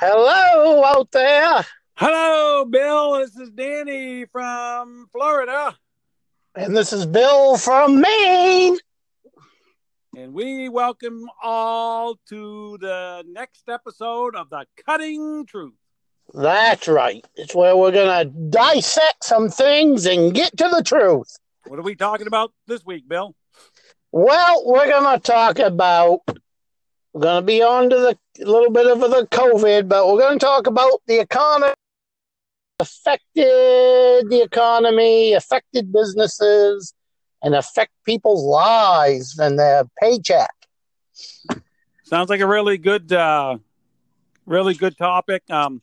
Hello out there. Hello, Bill. This is Danny from Florida. And this is Bill from Maine. And we welcome all to the next episode of The Cutting Truth. That's right. It's where we're going to dissect some things and get to the truth. What are we talking about this week, Bill? Well, we're going to talk about, we're going to be on to the little bit of the COVID, but we're going to talk about the economy affected the economy, affected businesses, and affect people's lives and their paycheck. Sounds like a really good, uh, really good topic. Um,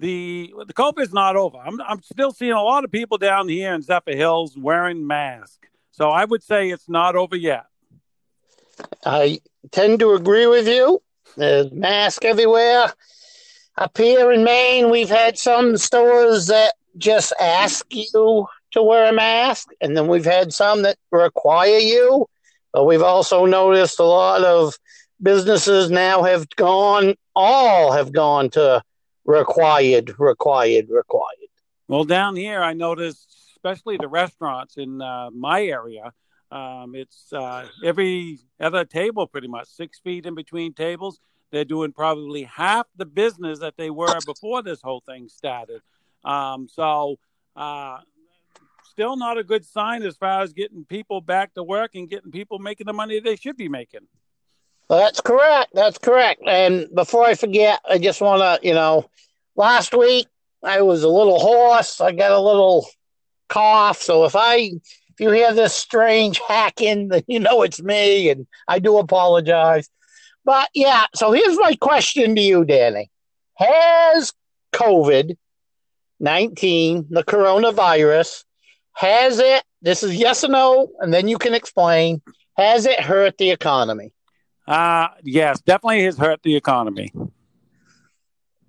the the COVID is not over. I'm I'm still seeing a lot of people down here in Zephyrhills wearing masks. So I would say it's not over yet. I tend to agree with you. There's masks everywhere. Up here in Maine, we've had some stores that just ask you to wear a mask, and then we've had some that require you. But we've also noticed a lot of businesses now have gone, all have gone to required, required, required. Well, down here, I noticed, especially the restaurants in uh, my area, um, it's uh, every other table pretty much six feet in between tables. They're doing probably half the business that they were before this whole thing started. Um, so, uh, still not a good sign as far as getting people back to work and getting people making the money they should be making. Well, that's correct. That's correct. And before I forget, I just want to, you know, last week I was a little hoarse. I got a little cough. So if I, if you hear this strange hacking, then you know it's me, and I do apologize. But yeah, so here's my question to you, Danny: Has COVID nineteen, the coronavirus, has it? This is yes or no, and then you can explain. Has it hurt the economy? Uh, yes, definitely has hurt the economy.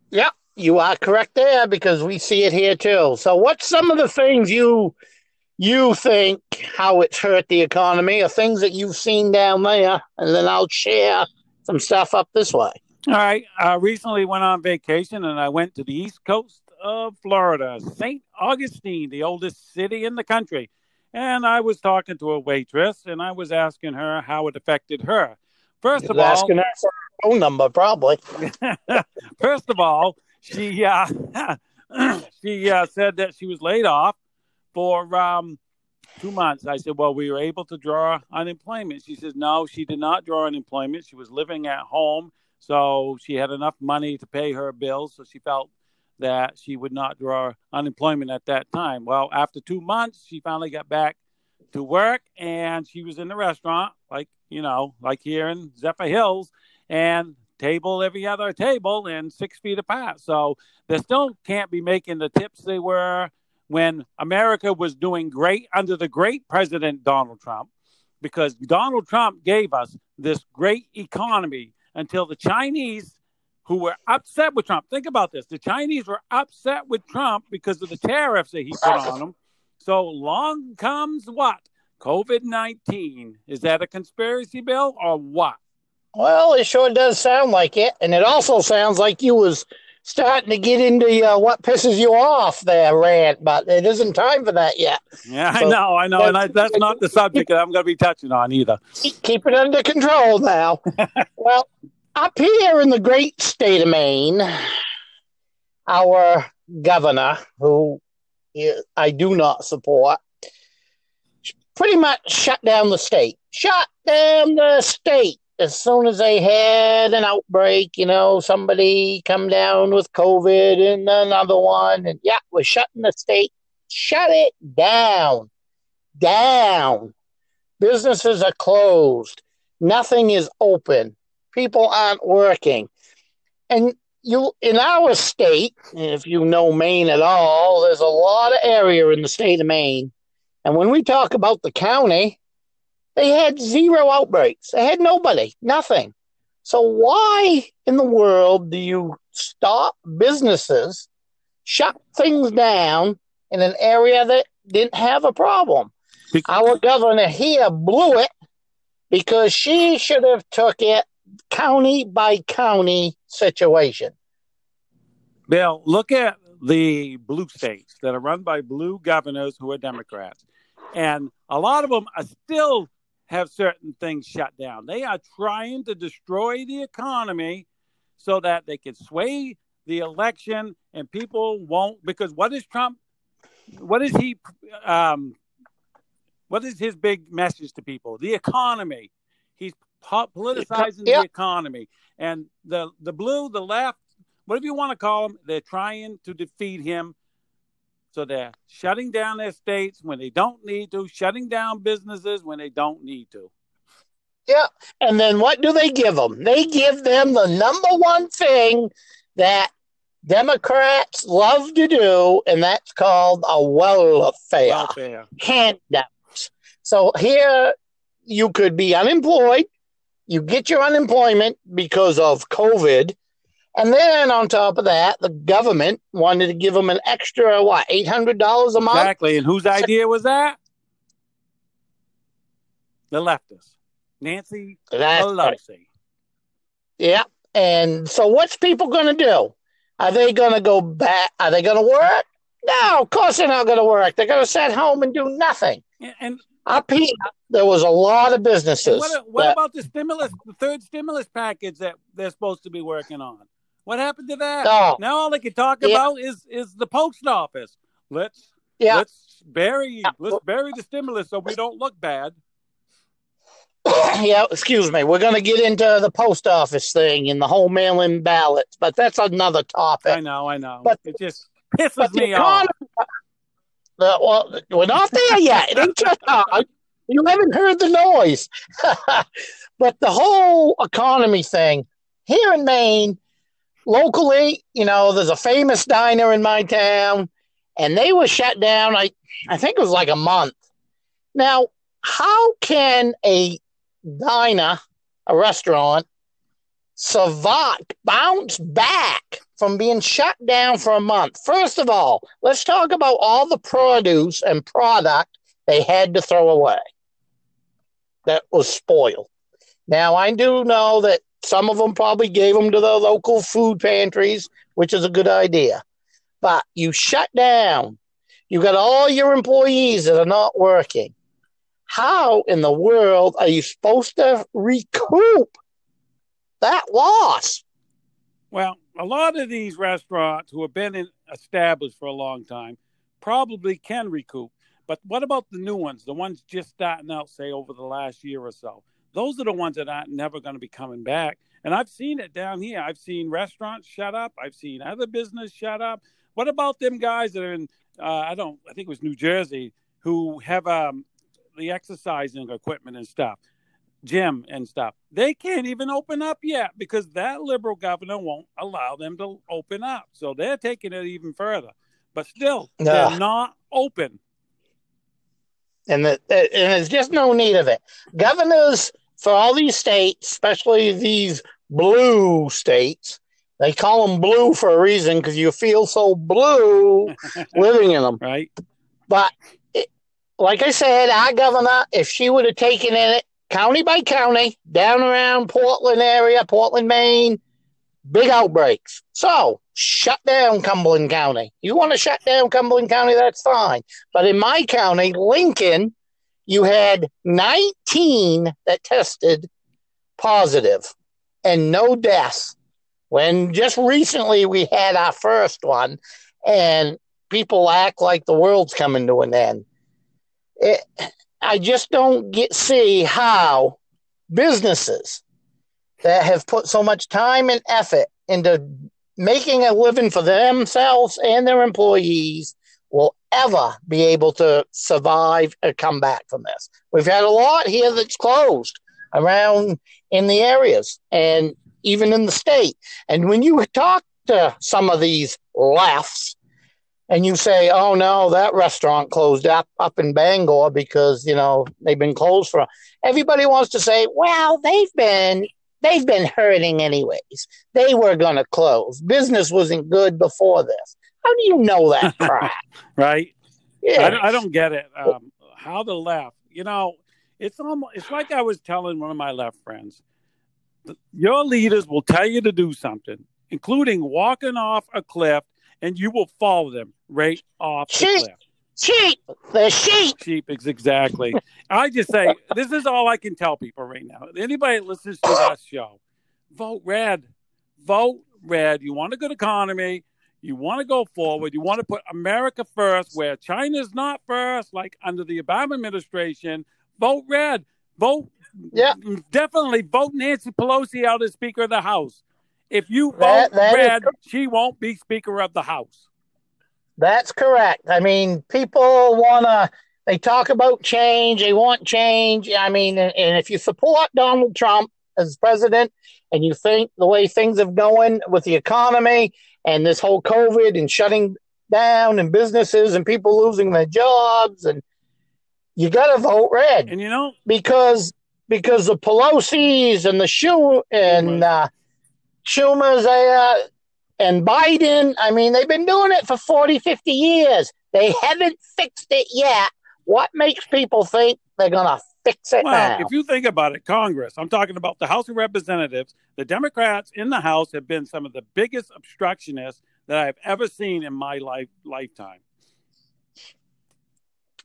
Yep, you are correct there because we see it here too. So, what's some of the things you you think how it's hurt the economy, or things that you've seen down there, and then I'll share some stuff up this way. All right. I recently went on vacation and I went to the east coast of Florida, St. Augustine, the oldest city in the country. And I was talking to a waitress and I was asking her how it affected her. First of all, asking her for her phone number, probably. first of all, she uh, she uh, said that she was laid off for um, two months. I said, Well, we were able to draw unemployment. She says, No, she did not draw unemployment. She was living at home. So she had enough money to pay her bills. So she felt that she would not draw unemployment at that time. Well, after two months, she finally got back to work and she was in the restaurant, like, you know, like here in Zephyrhills, and table every other table and six feet apart. So they still can't be making the tips they were when America was doing great under the great President Donald Trump, because Donald Trump gave us this great economy until the Chinese, who were upset with Trump, think about this the Chinese were upset with Trump because of the tariffs that he put on them. So long comes what? COVID 19. Is that a conspiracy bill or what? Well, it sure does sound like it. And it also sounds like you was starting to get into uh, what pisses you off there, rant, but it isn't time for that yet. Yeah, so, I know, I know, and I, that's not the subject that I'm going to be touching on either. Keep it under control now. well, up here in the great state of Maine, our governor, who I do not support, pretty much shut down the state. Shut down the state as soon as they had an outbreak, you know, somebody come down with COVID and another one, and yeah, we're shutting the state. Shut it down. Down. Businesses are closed. Nothing is open. People aren't working. And you in our state, if you know Maine at all, there's a lot of area in the state of Maine. And when we talk about the county, they had zero outbreaks. They had nobody, nothing. So why in the world do you stop businesses, shut things down in an area that didn't have a problem? Our governor here blew it because she should have took it county by county situation. Bill, look at the blue states that are run by blue governors who are Democrats. And a lot of them are still have certain things shut down. They are trying to destroy the economy so that they can sway the election and people won't because what is Trump what is he um what is his big message to people? The economy. He's politicizing the economy. And the the blue, the left, whatever you want to call them, they're trying to defeat him. So they're shutting down their states when they don't need to, shutting down businesses when they don't need to. Yeah. And then what do they give them? They give them the number one thing that Democrats love to do, and that's called a welfare, welfare. handouts. So here you could be unemployed, you get your unemployment because of COVID, and then on top of that, the government wanted to give them an extra what eight hundred dollars a month. Exactly, and whose idea was that? The leftists, Nancy That's Pelosi. Right. Yeah, and so what's people going to do? Are they going to go back? Are they going to work? No, of course they're not going to work. They're going to sit home and do nothing. And, and up here, there was a lot of businesses. What, what that, about the stimulus, the third stimulus package that they're supposed to be working on? What happened to that? Oh, now all they can talk yeah. about is is the post office. Let's yeah. let's bury yeah. let's bury the stimulus so we don't look bad. yeah, excuse me. We're going to get into the post office thing and the whole mail-in ballots, but that's another topic. I know, I know. But it just pisses me off. The, well, we're not there yet. It ain't just uh, you haven't heard the noise. but the whole economy thing here in Maine, locally, you know, there's a famous diner in my town, and they were shut down. I I think it was like a month. Now, how can a diner, a restaurant, survive, bounce back from being shut down for a month? First of all, let's talk about all the produce and product they had to throw away that was spoiled. Now, I do know that some of them probably gave them to the local food pantries, which is a good idea. But you shut down. You got all your employees that are not working. How in the world are you supposed to recoup that loss? Well, a lot of these restaurants who have been in, established for a long time probably can recoup. But what about the new ones, the ones just starting out, say, over the last year or so? Those are the ones that are never going to be coming back. And I've seen it down here. I've seen restaurants shut up. I've seen other business shut up. What about them guys that are in? Uh, I don't. I think it was New Jersey who have um, the exercising equipment and stuff, gym and stuff. They can't even open up yet because that liberal governor won't allow them to open up. So they're taking it even further. But still, they're not open. And the, and there's just no need of it. Governors for all these states, especially these blue states, they call them blue for a reason because you feel so blue living in them. Right. But it, like I said, our governor, if she would have taken in it county by county, down around Portland area, Portland, Maine, big outbreaks. So shut down Cumberland County. You want to shut down Cumberland County, that's fine. But in my county, Lincoln, you had 19 that tested positive and no deaths. When just recently we had our first one, and people act like the world's coming to an end. It, I just don't get see how businesses that have put so much time and effort into making a living for themselves and their employees will ever be able to survive or come back from this. We've had a lot here that's closed around in the areas and even in the state. And when you talk to some of these lefts and you say, oh no, that restaurant closed up up in Bangor because, you know, they've been closed for everybody wants to say, well, they've been they've been hurting anyways. They were to close. Business wasn't good before this. How do you know that crap? right. Yeah. I, I, don't get it. Um, how the left, you know, it's almost, it's like I was telling one of my left friends. Your leaders will tell you to do something, including walking off a cliff, and you will follow them right off the Sheep. cliff. Sheep, the sheep. Sheep is exactly. I just say this is all I can tell people right now. Anybody that listens to that show, vote red. Vote red. You want a good economy. You want to go forward. You want to put America first, where China's not first, like under the Obama administration. Vote red. Vote. Yeah. Definitely vote Nancy Pelosi out as Speaker of the House. If you vote That- that red, she won't be Speaker of the House. That's correct. I mean, people want to, they talk about change, they want change. I mean, and, and if you support Donald Trump as president and you think the way things have going with the economy and this whole COVID and shutting down and businesses and people losing their jobs, and you got to vote red And you know, because because the Pelosi's and the Schu and uh, Schumer's uh, and Biden, I mean, they've been doing it for 40, 50 years. They haven't fixed it yet. What makes people think they're going to fix it Well, now? if you think about it, Congress, I'm talking about the House of Representatives, the Democrats in the House have been some of the biggest obstructionists that I've ever seen in my life lifetime.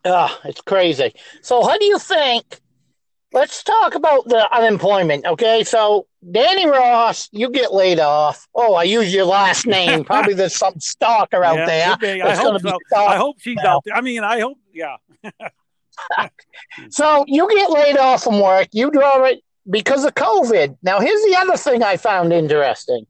Ah, it's crazy. So, how do you think? Let's talk about the unemployment. Okay, so Danny Ross, you get laid off. Oh, I use your last name. Probably there's some stalker out Yeah, there. I hope so. I hope she's now. out there. I mean, I hope, yeah. So you get laid off from work, you draw it because of COVID. Now, here's the other thing I found interesting.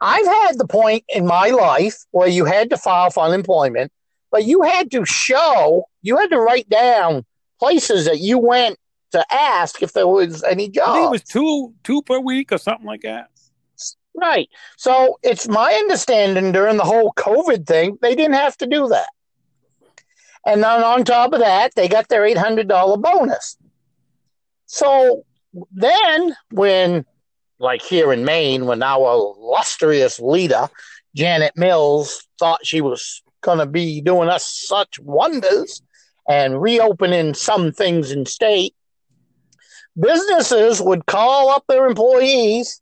I've had the point in my life where you had to file for unemployment, but you had to show, you had to write down places that you went to ask if there was any job. I think it was two two per week or something like that. Right. So it's my understanding during the whole COVID thing, they didn't have to do that. And then on top of that, they got their $800 bonus. So then, when, like here in Maine, when our illustrious leader, Janet Mills, thought she was going to be doing us such wonders and reopening some things in state, businesses would call up their employees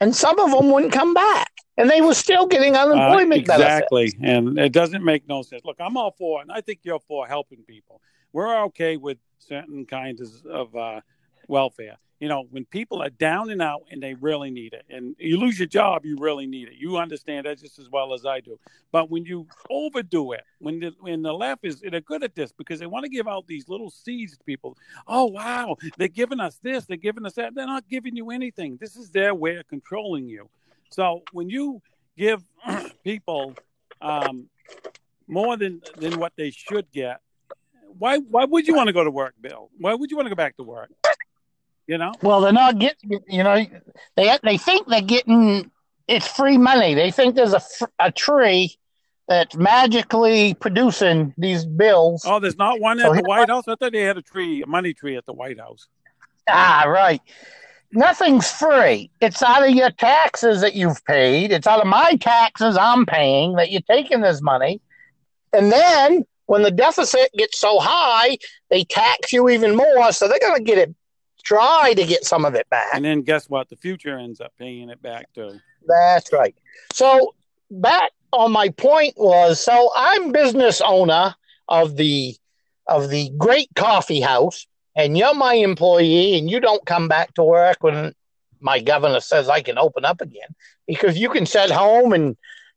and some of them wouldn't come back, and they were still getting Uh, unemployment benefits. exactly. And it doesn't make no sense. Look, I'm all for, and I think you're for helping people. We're okay with certain kinds of uh, welfare. You know, when people are down and out and they really need it, and you lose your job, you really need it. You understand that just as well as I do. But when you overdo it, when the when the left is they're good at this because they want to give out these little seeds to people. Oh wow, they're giving us this, they're giving us that. They're not giving you anything. This is their way of controlling you. So when you give people um, more than than what they should get, why why would you want to go to work, Bill? Why would you want to go back to work? You know, Well, they're not getting, you know, they they think they're getting it's free money. They think there's a, a tree that's magically producing these bills. oh, there's not one at So the White House. I thought they had a tree, a money tree at the White House. Ah, right. Nothing's free. It's out of your taxes that you've paid. It's out of my taxes I'm paying that you're taking this money. And then when the deficit gets so high, they tax you even more. So they're going to get it, try to get some of it back. And then guess what? The future ends up paying it back too. That's right. So back on my point was so I'm business owner of the of the great coffee house and you're my employee and you don't come back to work when my governor says I can open up again because you can sit home and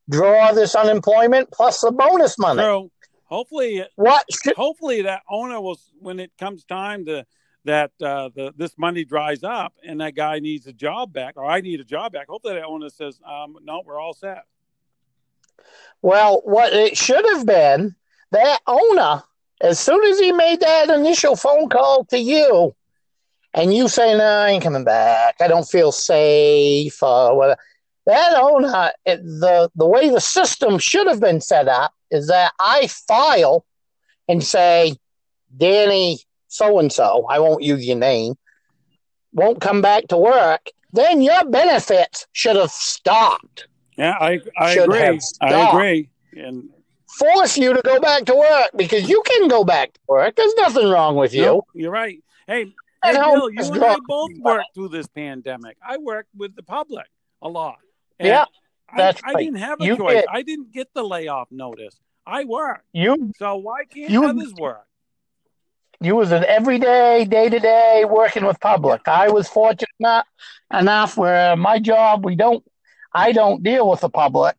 draw this unemployment plus the bonus money. So hopefully, What hopefully that owner will, when it comes time to that uh, the this money dries up and that guy needs a job back or I need a job back. Hopefully that owner says, um, no, we're all set. Well, what it should have been, that owner, as soon as he made that initial phone call to you, and you say, "No, I ain't coming back. I don't feel safe," or whatever. That owner, the the way the system should have been set up is that I file and say, "Danny, so and so, I won't use your name, won't come back to work." Then your benefits should have stopped. Yeah, I I Should agree. I agree. And force you to go back to work because you can go back to work. There's nothing wrong with you. no, you're right. Hey, hey Bill, you and I both worked through this pandemic. I worked with the public a lot. Yeah. That's I, I didn't have a You choice. did. I didn't get the layoff notice. I work. You So why can't You- others work? you was an everyday, day to day working with public. I was fortunate enough where my job we don't I don't deal with the public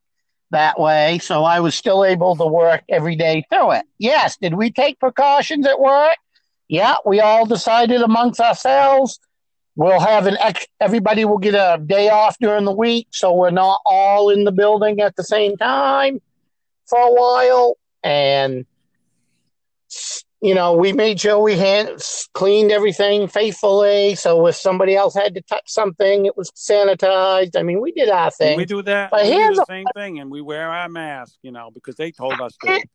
that way, so I was still able to work every day through it. Yes, did we take precautions at work? Yeah, we all decided amongst ourselves we'll have an ex- everybody will get a day off during the week so we're not all in the building at the same time for a while and you know, we made sure we hand cleaned everything faithfully. So if somebody else had to touch something, it was sanitized. I mean, we did our thing. we do that. But we do here's the a- same thing, and we wear our mask. You know, because they told us to.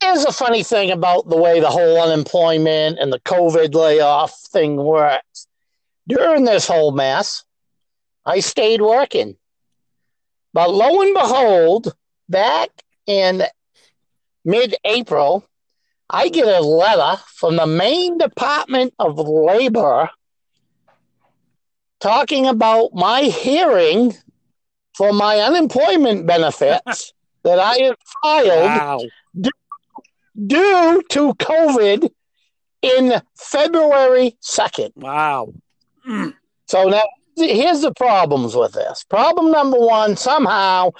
Here's a funny thing about the way the whole unemployment and the COVID layoff thing works. During this whole mess, I stayed working. But lo and behold, back in mid April, I get a letter from the Maine Department of Labor talking about my hearing for my unemployment benefits that I had filed Wow. due to COVID in February 2nd. Wow. So now here's the problems with this. Problem number one somehow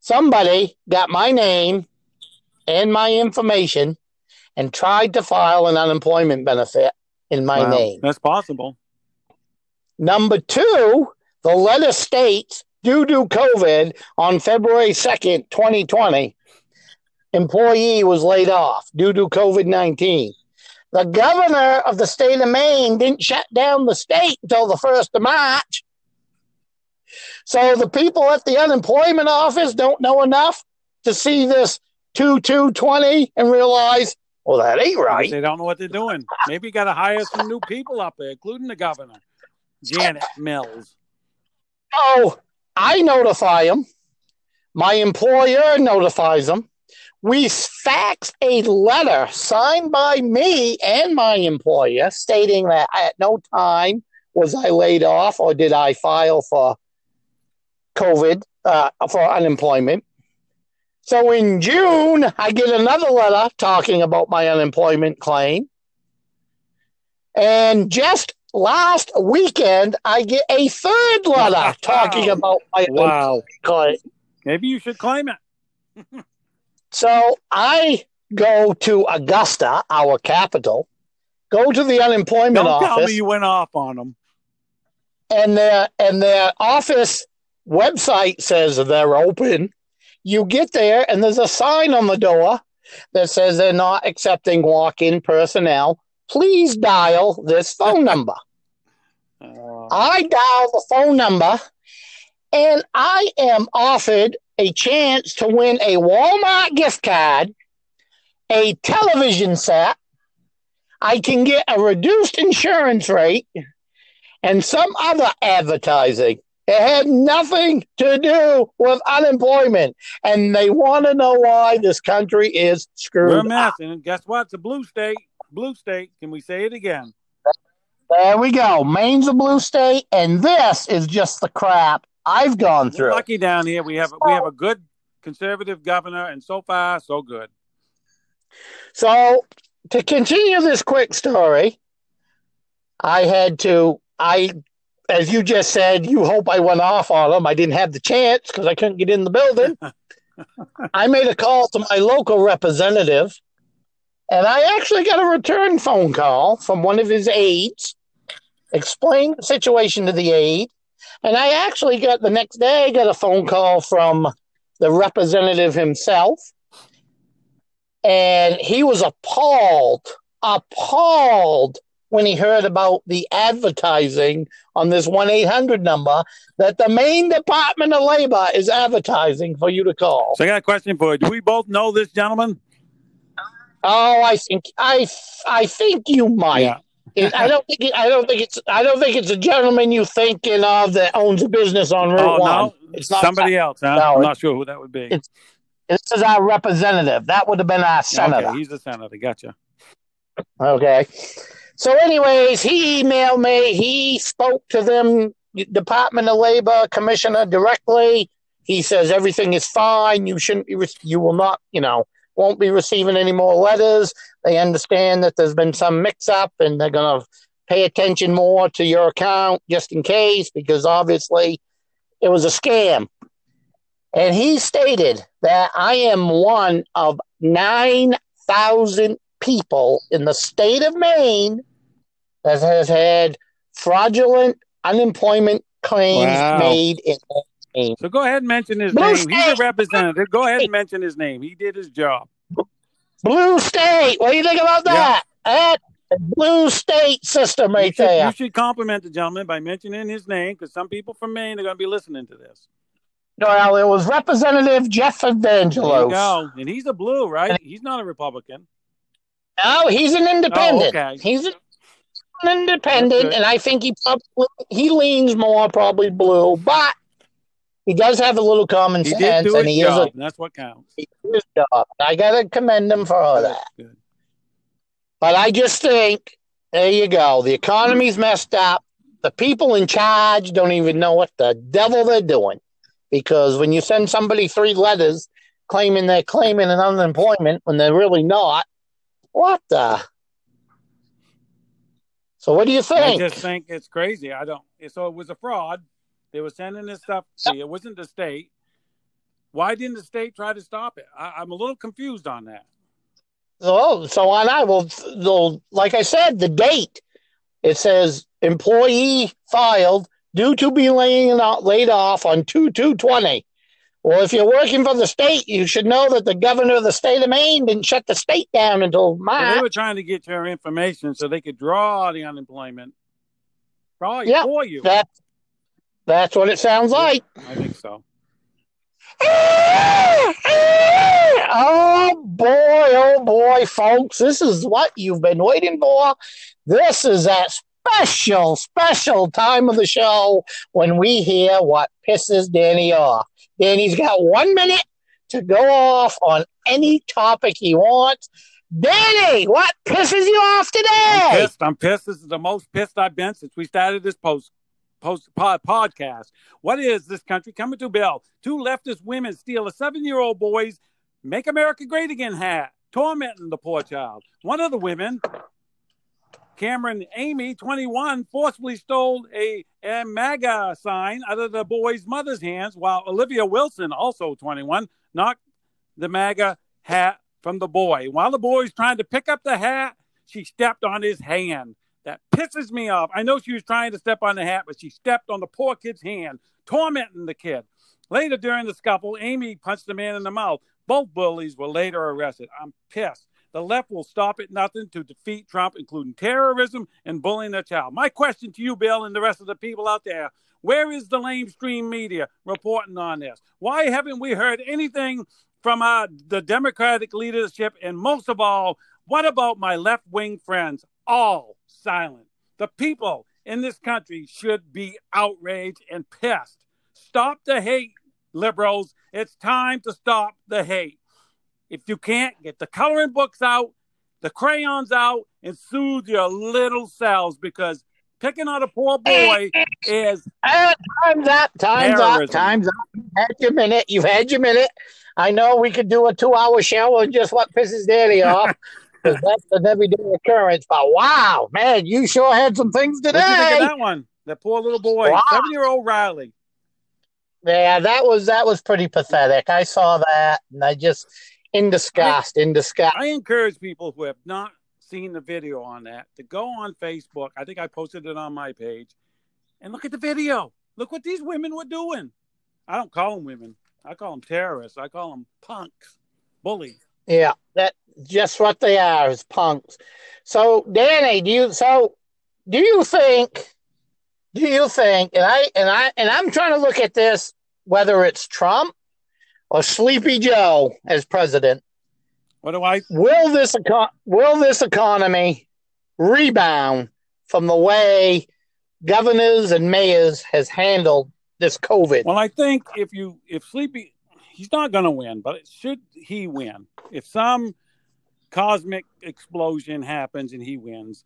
somebody got my name and my information and tried to file an unemployment benefit in my Wow. name. That's possible. Number two, the letter states due to COVID on February 2nd, 2020, employee was laid off due to COVID 19. The governor of the state of Maine didn't shut down the state until the 1st of March. So the people at the unemployment office don't know enough to see this 2220 and realize, well, that ain't right. They don't know what they're doing. Maybe you got to hire some new people up there, including the governor, Janet Mills. Oh, I notify them. My employer notifies them. We fax a letter signed by me and my employer stating that at no time was I laid off or did I file for COVID, uh, for unemployment. So in June, I get another letter talking about my unemployment claim. And just last weekend, I get a third letter talking about my Wow. claim. Maybe you should claim it. So I go to Augusta, our capital, go to the unemployment Don't tell office, me you went off on them. and their and their office website says they're open. You get there, and there's a sign on the door that says they're not accepting walk-in personnel. Please dial this phone number. Uh, I dial the phone number and I am offered a chance to win a Walmart gift card, a television set. I can get a reduced insurance rate and some other advertising. It had nothing to do with unemployment. And they want to know why this country is screwed we're a mess. up. And guess what? It's a blue state. Blue state. Can we say it again? There we go. Maine's a blue state, and this is just the crap I've gone We're through. lucky down here. We have we have a good conservative governor, and so far so good. So to continue this quick story, I had to I as you just said, you hope I went off on them. I didn't have the chance because I couldn't get in the building. I made a call to my local representative, and I actually got a return phone call from one of his aides, explained the situation to the aide, and I actually got the next day I got a phone call from the representative himself, and he was appalled, appalled when he heard about the advertising on this 1 800 number that the Maine Department of Labor is advertising for you to call. So I got a question for you. Do we both know this gentleman? Oh, I think I I think you might. Yeah. It, I don't think it, I don't think it's I don't think it's a gentleman you thinking of that owns a business on Route Oh One. no, It's not somebody else. Huh? No, I'm not sure who that would be. it's- This is our representative. That would have been our senator. Okay, he's the senator. Gotcha. Okay. So, anyways, he emailed me. He spoke to them, Department of Labor commissioner directly, He says everything is fine. You shouldn't be. Re- you will not. You know, won't be receiving any more letters. They understand that there's been some mix-up, and they're going to pay attention more to your account just in case, because obviously it was a scam. And he stated that I am one of 9,000 people in the state of Maine that has had fraudulent unemployment claims Wow. made in Maine. So go ahead and mention his Blue name. He's a representative. Go ahead and mention his name. He did his job. Blue State. What do you think about that? That blue state system You should, there. you should compliment the gentleman by mentioning his name because some people from Maine are going to be listening to this. Well, it was Representative Jeff There you Evangelos. go. And he's a blue, right? He's not a Republican. No, he's an independent. Oh, okay. He's an independent, and I think he probably he leans more probably blue, but he does have a little common He sense, and he job. is and that's what counts. his job. I gotta commend him for all that. Good. But I just think there you go. The economy's messed up. The people in charge don't even know what the devil they're doing. Because when you send somebody three letters claiming they're claiming an unemployment when they're really not, what the? So what do you think? I just think it's crazy. I don't. So it was a fraud. They were sending this stuff. To you. It wasn't the state. Why didn't the state try to stop it? I, I'm a little confused on that. So, oh, so on I will, the, like I said, the date it says employee filed due to be laying out, laid off on 2 2 20. Well, if you're working for the state, you should know that the governor of the state of Maine didn't shut the state down until So they were trying to get your information so they could draw the unemployment for you. Yeah. For you. That, that's what it sounds like. I think so. Oh boy, oh boy, folks, this is what you've been waiting for. This is that special, special time of the show when we hear what pisses Danny off. Danny's got one minute to go off on any topic he wants. Danny, what pisses you off I'm today? pissed. I'm pissed. This is the most pissed I've been since we started this post post pod, podcast. What is this country coming to? Bill, two leftist women steal a seven-year-old boy's "Make America Great Again" hat, tormenting the poor child. One of the women, Cameron Amy, 21, forcibly stole a, a MAGA sign out of the boy's mother's hands, while Olivia Wilson, also 21, knocked the MAGA hat from the boy. While the boy was trying to pick up the hat, she stepped on his hand. That pisses me off. I know she was trying to step on the hat, but she stepped on the poor kid's hand, tormenting the kid. Later during the scuffle, Amy punched the man in the mouth. Both bullies were later arrested. I'm pissed. The left will stop at nothing to defeat Trump, including terrorism and bullying their child. My question to you, Bill, and the rest of the people out there where is the lamestream media reporting on this? Why haven't we heard anything from uh, the Democratic leadership? And most of all, what about my left wing friends? All silent. The people in this country should be outraged and pissed. Stop the hate, liberals. It's time to stop the hate. If you can't, get the coloring books out, the crayons out, and soothe your little selves because picking on a poor boy is Uh, time's up. Time's up. Time's up. You've had your minute. You've had your minute. I know we could do a two-hour show on just what pisses Danny off. 'cause that's an everyday occurrence. But wow, man, you sure had some things what do you think today. that one? That poor little boy, Wow. seven year old Riley. Yeah, that was that was pretty pathetic. I saw that, and I just in disgust, in disgust. I encourage people who have not seen the video on that to go on Facebook. I think I posted it on my page and look at the video. Look what these women were doing. I don't call them women. I call them terrorists. I call them punks, bullies. Yeah, that just what they are is punks. So, Danny, do you so do you think do you think and I and I and I'm trying to look at this whether it's Trump or Sleepy Joe as president, What do I? will this eco- will this economy rebound from the way governors and mayors has handled this COVID? Well, I think if you if Sleepy, he's not going to win, but should he win? If some cosmic explosion happens and he wins,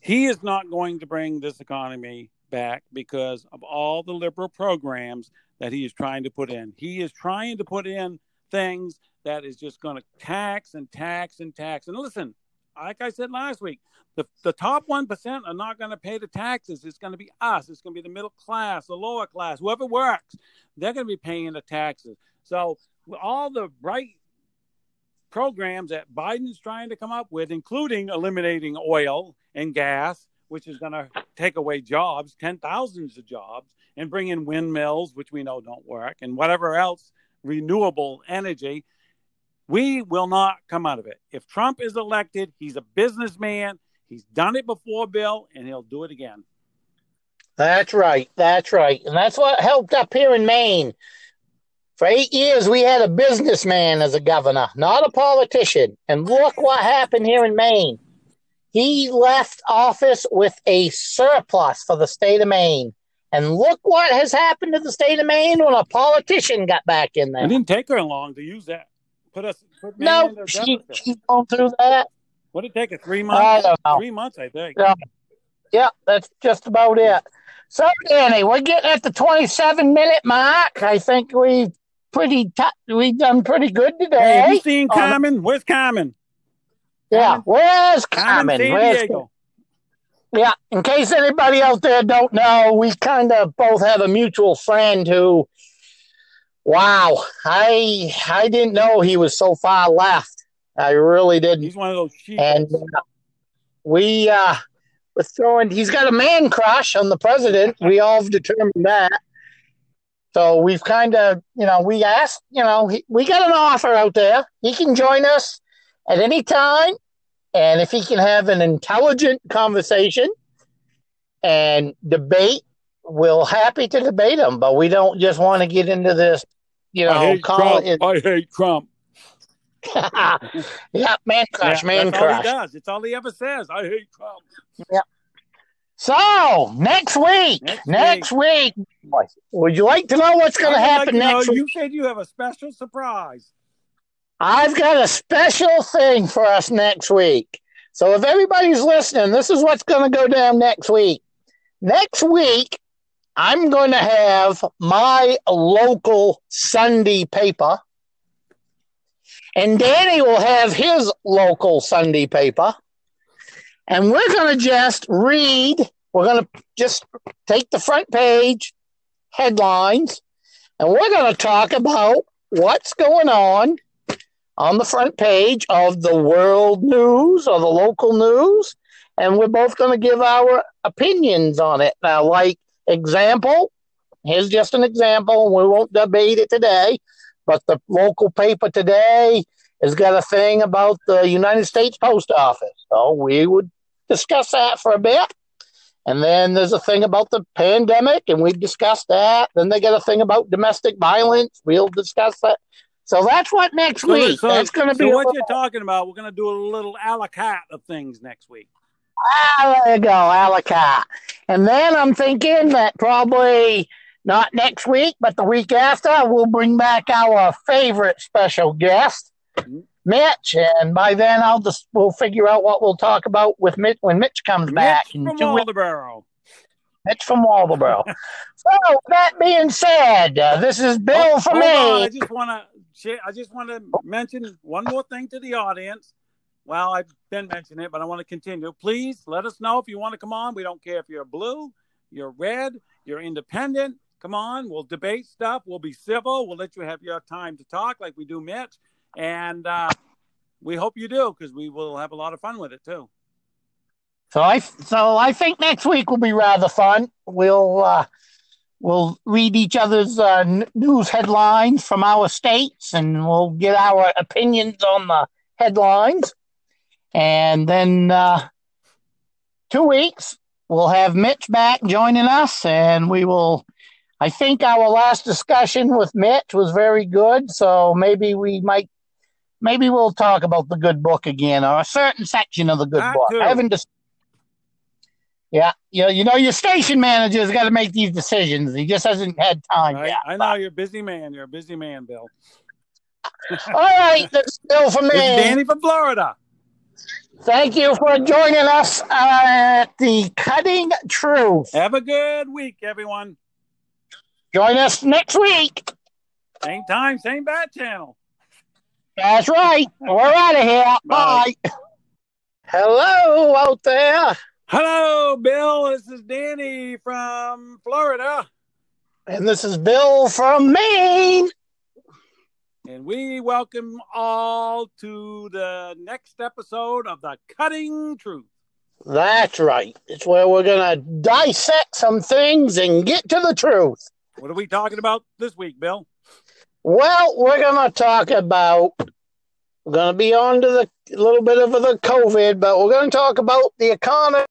he is not going to bring this economy back because of all the liberal programs that he is trying to put in. He is trying to put in things that is just going to tax and tax and tax. And listen, like I said last week, the, the top 1% are not going to pay the taxes. It's going to be us. It's going to be the middle class, the lower class, whoever works. They're going to be paying the taxes. So, all the right programs that Biden's trying to come up with, including eliminating oil and gas, which is going to take away jobs, ten thousands of jobs, and bring in windmills, which we know don't work, and whatever else renewable energy, we will not come out of it. If Trump is elected, he's a businessman. He's done it before, Bill, and he'll do it again. That's right. That's right. And that's what helped up here in Maine. For eight years, we had a businessman as a governor, not a politician. And look what happened here in Maine. He left office with a surplus for the state of Maine. And look what has happened to the state of Maine when a politician got back in there. It didn't take her long to use that. Put us. Put no, she, she's going through that. What did it take? Her three months. Three months, I think. Yeah. yeah, that's just about it. So, Danny, we're getting at the 27 minute mark. I think we pretty t- we done pretty good today. Hey, have you seen Carmen? The- Where's Carmen? Yeah, where's Carmen? Carmen where's. Yeah, in case anybody out there don't know, we kind of both have a mutual friend who, wow, I I didn't know he was so far left. I really didn't. He's one of those sheep. And uh, we uh, we're throwing. He's got a man crush on the president. We all have determined that. So we've kind of, you know, we asked, you know, he, we got an offer out there. He can join us at any time. And if he can have an intelligent conversation and debate, we're happy to debate him. But we don't just want to get into this, you know, I hate Trump. It, I hate Trump. yeah, man crush, yeah, man that's crush. all he does. It's all he ever says. I hate Trump. Yeah. So next week, next, next week. week. would you like to know what's going to happen like next know, week? You said you have a special surprise. I've got a special thing for us next week. So if everybody's listening, this is what's going to go down next week. Next week, I'm going to have my local Sunday paper, and Danny will have his local Sunday paper and we're going to just read, we're going to just take the front page headlines, and we're going to talk about what's going on on the front page of the world news or the local news. And we're both going to give our opinions on it. Now, like example, here's just an example. We won't debate it today, but the local paper today has got a thing about the United States Post Office. So we would discuss that for a bit. And then there's a thing about the pandemic, and we've discussed that. Then they got a thing about domestic violence. We'll discuss that. So that's what next so, week. So, that's going to so be. what little, you're talking about? We're going to do a little a la carte of things next week. Ah, there you go, a la carte. And then I'm thinking that probably not next week, but the week after, we'll bring back our favorite special guest. Mm-hmm. Mitch, and by then I'll just we'll figure out what we'll talk about with Mitch when Mitch comes Mitch back. From Waldoboro. Mitch from Waldoboro. so that being said, uh, this is Bill oh, from me. I just want to I just want to mention one more thing to the audience. Well, I've been mentioning it, but I want to continue. Please let us know if you want to come on. We don't care if you're blue, you're red, you're independent. Come on, we'll debate stuff. We'll be civil. We'll let you have your time to talk like we do Mitch and uh, we hope you do because we will have a lot of fun with it too. So I so I think next week will be rather fun. We'll uh, we'll read each other's uh, n- news headlines from our states, and we'll get our opinions on the headlines. And then uh, two weeks we'll have Mitch back joining us, and we will. I think our last discussion with Mitch was very good, so maybe we might maybe we'll talk about the good book again or a certain section of the good book. I haven't just. Yeah, you know, you know, your station manager's got to make these decisions. He just hasn't had time I, yet. I know you're a busy man. You're a busy man, Bill. All right, that's Bill for me. Danny from Florida. Thank you for joining us uh, at the Cutting Truth. Have a good week, everyone. Join us next week. Same time, same bat channel. That's right. We're out of here. Bye. Bye. Hello out there. Hello, Bill. This is Danny from Florida. And this is Bill from Maine. And we welcome all to the next episode of The Cutting Truth. That's right. It's where we're going to dissect some things and get to the truth. What are we talking about this week, Bill? Well, we're going to talk about, we're going to be on to the little bit of the COVID, but we're going to talk about the economy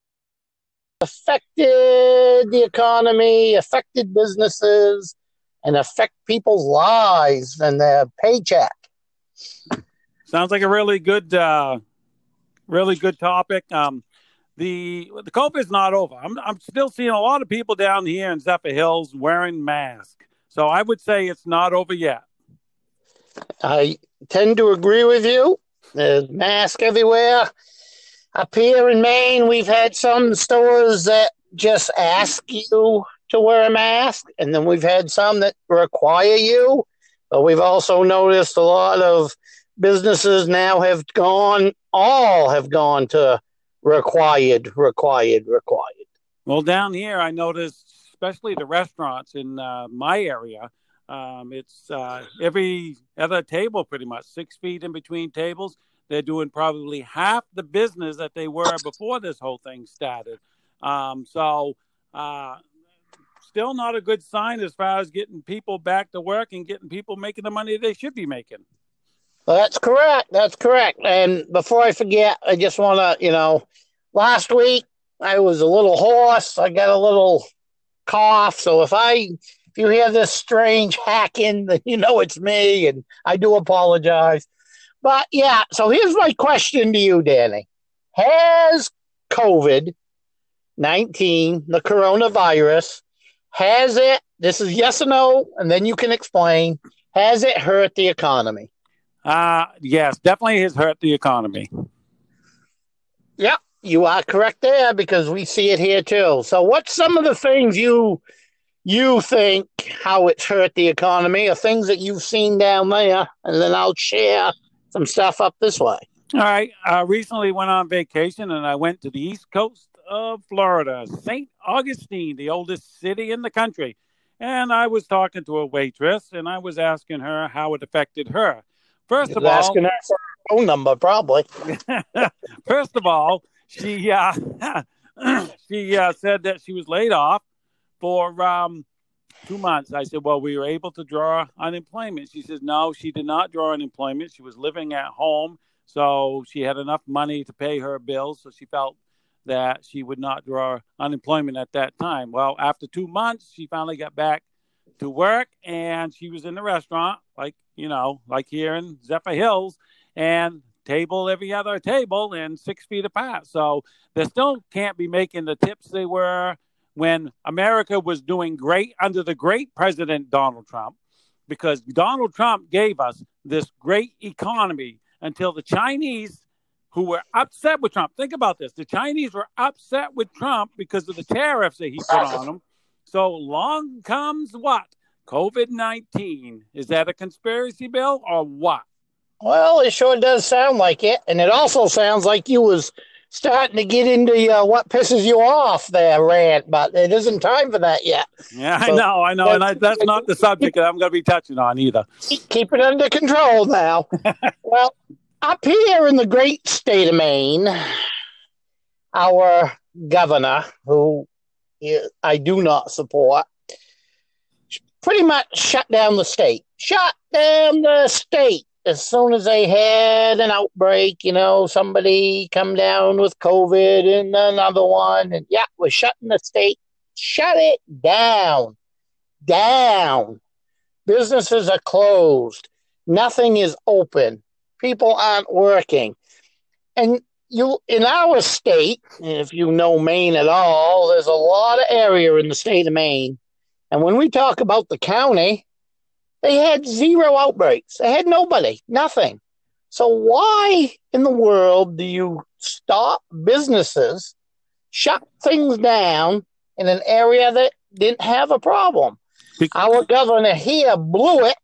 affected the economy, affected businesses, and affect people's lives and their paycheck. Sounds like a really good, uh, really good topic. Um, the the COVID is not over. I'm I'm still seeing a lot of people down here in Zephyrhills wearing masks. So I would say it's not over yet. I tend to agree with you. There's masks everywhere. Up here in Maine, we've had some stores that just ask you to wear a mask, and then we've had some that require you. But we've also noticed a lot of businesses now have gone, all have gone to required, required, required. Well, down here, I noticed, especially the restaurants in uh, my area, um, it's uh, every other table pretty much six feet in between tables. They're doing probably half the business that they were before this whole thing started. Um, so, uh, still not a good sign as far as getting people back to work and getting people making the money they should be making. That's correct. That's correct. And before I forget, I just want to, you know, last week I was a little hoarse. I got a little cough. So if I, if you hear this strange hacking, then you know it's me, and I do apologize. But yeah, so here's my question to you, Danny: Has COVID nineteen, the coronavirus, has it? This is yes or no, and then you can explain. Has it hurt the economy? Uh, yes, definitely has hurt the economy. Yep, you are correct there because we see it here too. So, what's some of the things you you think how it's hurt the economy, or things that you've seen down there, and then I'll share some stuff up this way. All right. I recently went on vacation and I went to the east coast of Florida, St. Augustine, the oldest city in the country. And I was talking to a waitress and I was asking her how it affected her. First of all, asking her for her phone number, probably. first of all, she uh, she uh, said that she was laid off for um, two months. I said, Well, we were able to draw unemployment. She says, No, she did not draw unemployment. She was living at home. So she had enough money to pay her bills. So she felt that she would not draw unemployment at that time. Well, after two months, she finally got back to work and she was in the restaurant, like, you know, like here in Zephyrhills, and table every other table and six feet apart. So they still can't be making the tips they were when America was doing great under the great President Donald Trump, because Donald Trump gave us this great economy until the Chinese, who were upset with Trump, think about this the Chinese were upset with Trump because of the tariffs that he put on them. So long comes what? COVID 19. Is that a conspiracy bill or what? Well, it sure does sound like it. And it also sounds like you was starting to get into uh, what pisses you off there, rant, but it isn't time for that yet. Yeah, so, I know, I know, and I, that's not the subject that I'm going to be touching on either. Keep it under control now. well, up here in the great state of Maine, our governor, who I do not support, pretty much shut down the state. Shut down the state as soon as they had an outbreak, you know, somebody come down with COVID and another one, and yeah, we're shutting the state. Shut it down. Down. Businesses are closed. Nothing is open. People aren't working. And you in our state, if you know Maine at all, there's a lot of area in the state of Maine. And when we talk about the county, they had zero outbreaks. They had nobody, nothing. So why in the world do you stop businesses, shut things down in an area that didn't have a problem? Our governor here blew it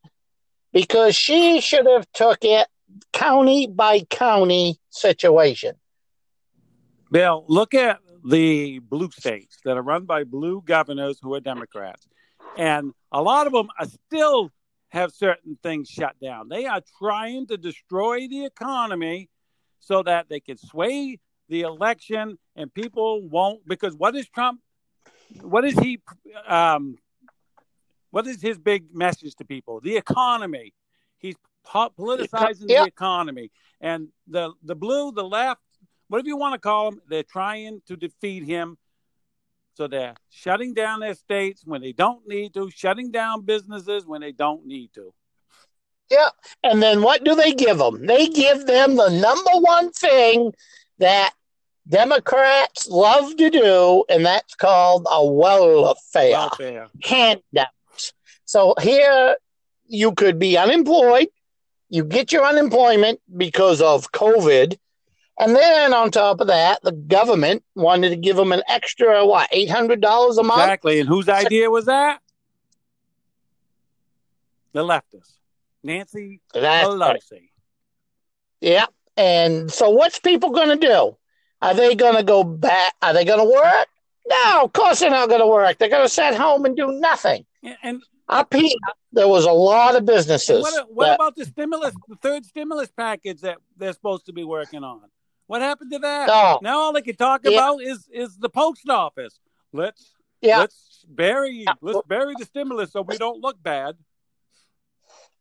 because she should have took it county by county situation. Bill, look at the blue states that are run by blue governors who are Democrats. And a lot of them are still have certain things shut down. They are trying to destroy the economy so that they can sway the election and people won't because what is Trump what is he um what is his big message to people? The economy. He's politicizing the economy. And the the blue, the left, whatever you want to call them, they're trying to defeat him. So they're shutting down their states when they don't need to, shutting down businesses when they don't need to. Yeah. And then what do they give them? They give them the number one thing that Democrats love to do, and that's called a welfare, welfare. handouts. So here you could be unemployed, you get your unemployment because of COVID, and then on top of that, the government wanted to give them an extra what eight hundred dollars a month. Exactly, and whose idea was that? The leftists, Nancy That's Pelosi. Right. Yeah, and so what's people going to do? Are they going to go back? Are they going to work? No, of course they're not going to work. They're going to sit home and do nothing. And, and up here, there was a lot of businesses. What, what that, about the stimulus, the third stimulus package that they're supposed to be working on? What happened to that? Oh, now all they can talk yeah. about is is the post office. Let's yeah. let's bury let's bury the stimulus so we don't look bad.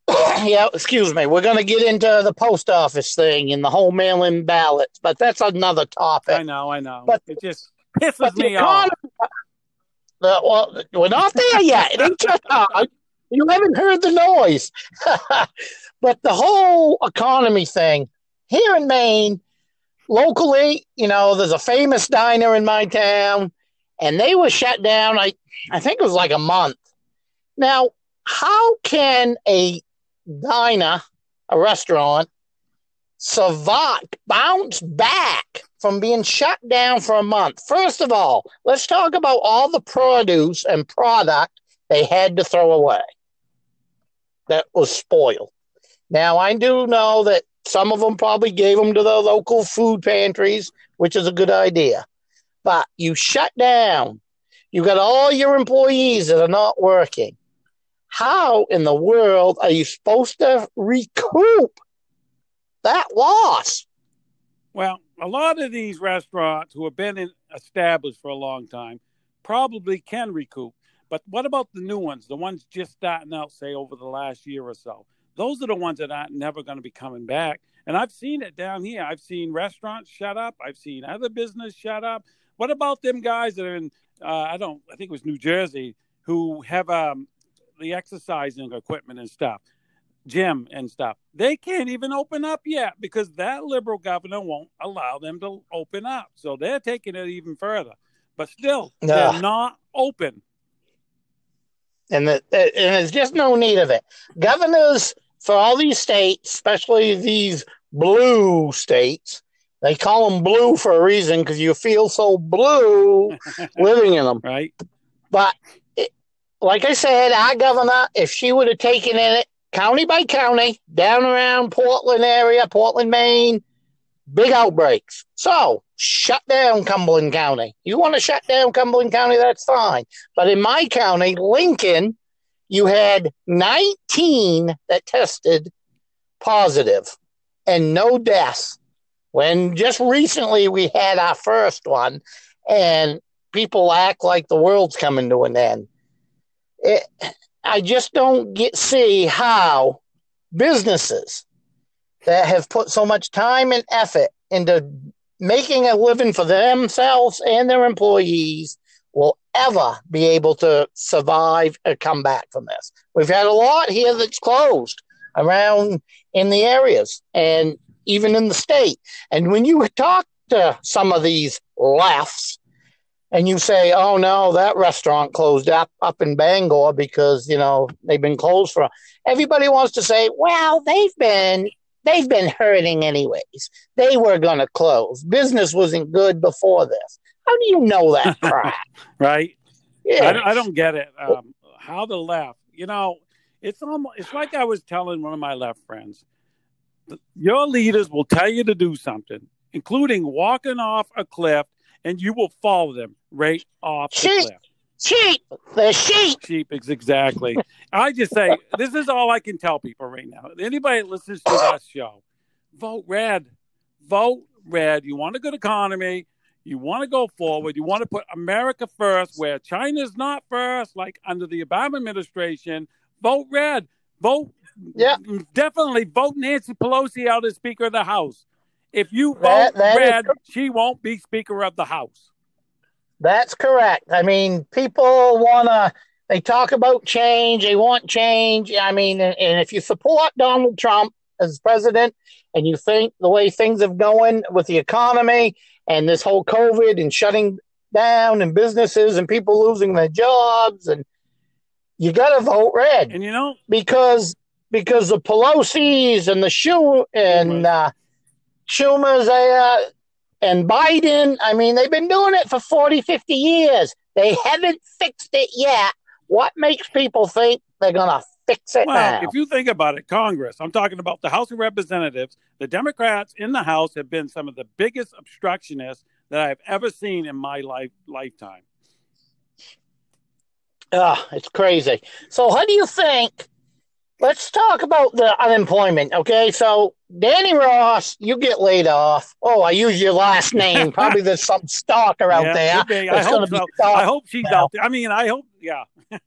yeah, excuse me. We're going to get into the post office thing and the whole mail-in ballots, but that's another topic. I know, I know. But it just pisses me off. Uh, well, we're not there yet. It ain't just uh, you haven't heard the noise. but the whole economy thing here in Maine, locally, you know, there's a famous diner in my town, and they were shut down. I I think it was like a month. Now, how can a diner, a restaurant, survive, bounce back from being shut down for a month? First of all, let's talk about all the produce and product they had to throw away that was spoiled. Now, I do know that some of them probably gave them to the local food pantries, which is a good idea. But you shut down. You got all your employees that are not working. How in the world are you supposed to recoup that loss? Well, a lot of these restaurants who have been in, established for a long time probably can recoup. But what about the new ones, the ones just starting out, say, over the last year or so? Those are the ones that are never going to be coming back. And I've seen it down here. I've seen restaurants shut up. I've seen other business shut up. What about them guys that are in? Uh, I don't. I think it was New Jersey who have um, the exercising equipment and stuff, gym and stuff. They can't even open up yet because that liberal governor won't allow them to open up. So they're taking it even further. But still, they're not open. And, the, and there's just no need of it. Governors for all these states, especially these blue states, they call them blue for a reason because you feel so blue living in them. Right. But it, like I said, our governor, if she would have taken in it county by county, down around Portland area, Portland, Maine, big outbreaks. So shut down Cumberland County. You want to shut down Cumberland County, that's fine. But in my county, Lincoln, you had 19 that tested positive and no deaths. When just recently we had our first one, and people act like the world's coming to an end. It, I just don't get see how businesses that have put so much time and effort into making a living for themselves and their employees will ever be able to survive or come back from this. We've had a lot here that's closed around in the areas and even in the state. And when you talk to some of these lefts and you say, oh no, that restaurant closed up up in Bangor because, you know, they've been closed for everybody wants to say, well, they've been they've been hurting anyways. They were going to close. Business wasn't good before this. How do you know that crap? right? Yeah. I, don't- I don't get it. Um, how the left, you know, it's almost, it's like I was telling one of my left friends. Your leaders will tell you to do something, including walking off a cliff, and you will follow them right off the cliff. Sheep, the sheep. Sheep is exactly. I just say this is all I can tell people right now. Anybody that listens to that show, vote red. Vote red. You want a good economy. You want to go forward. You want to put America first, where China's not first, like under the Obama administration. Vote red. Vote. Yeah. Definitely vote Nancy Pelosi out as Speaker of the House. If you vote That- that red, she won't be Speaker of the House. That's correct. I mean, people want to, they talk about change, they want change. I mean, and, and if you support Donald Trump as president and you think the way things have going with the economy and this whole COVID and shutting down and businesses and people losing their jobs, and you got to vote red And you know, because because the Pelosi's and the Schu and uh, Schumer's uh, and Biden, I mean, they've been doing it for 40, 50 years. They haven't fixed it yet. What makes people think they're going to fix it Well, now? if you think about it, Congress, I'm talking about the House of Representatives, the Democrats in the House have been some of the biggest obstructionists that I've ever seen in my life lifetime. Ah, it's crazy. So, how do you think? Let's talk about the unemployment. Okay, so Danny Ross, you get laid off. Oh, I use your last name. Probably there's some stalker out Yeah, there. I hope so. I hope she's now. out there. I mean, I hope, yeah.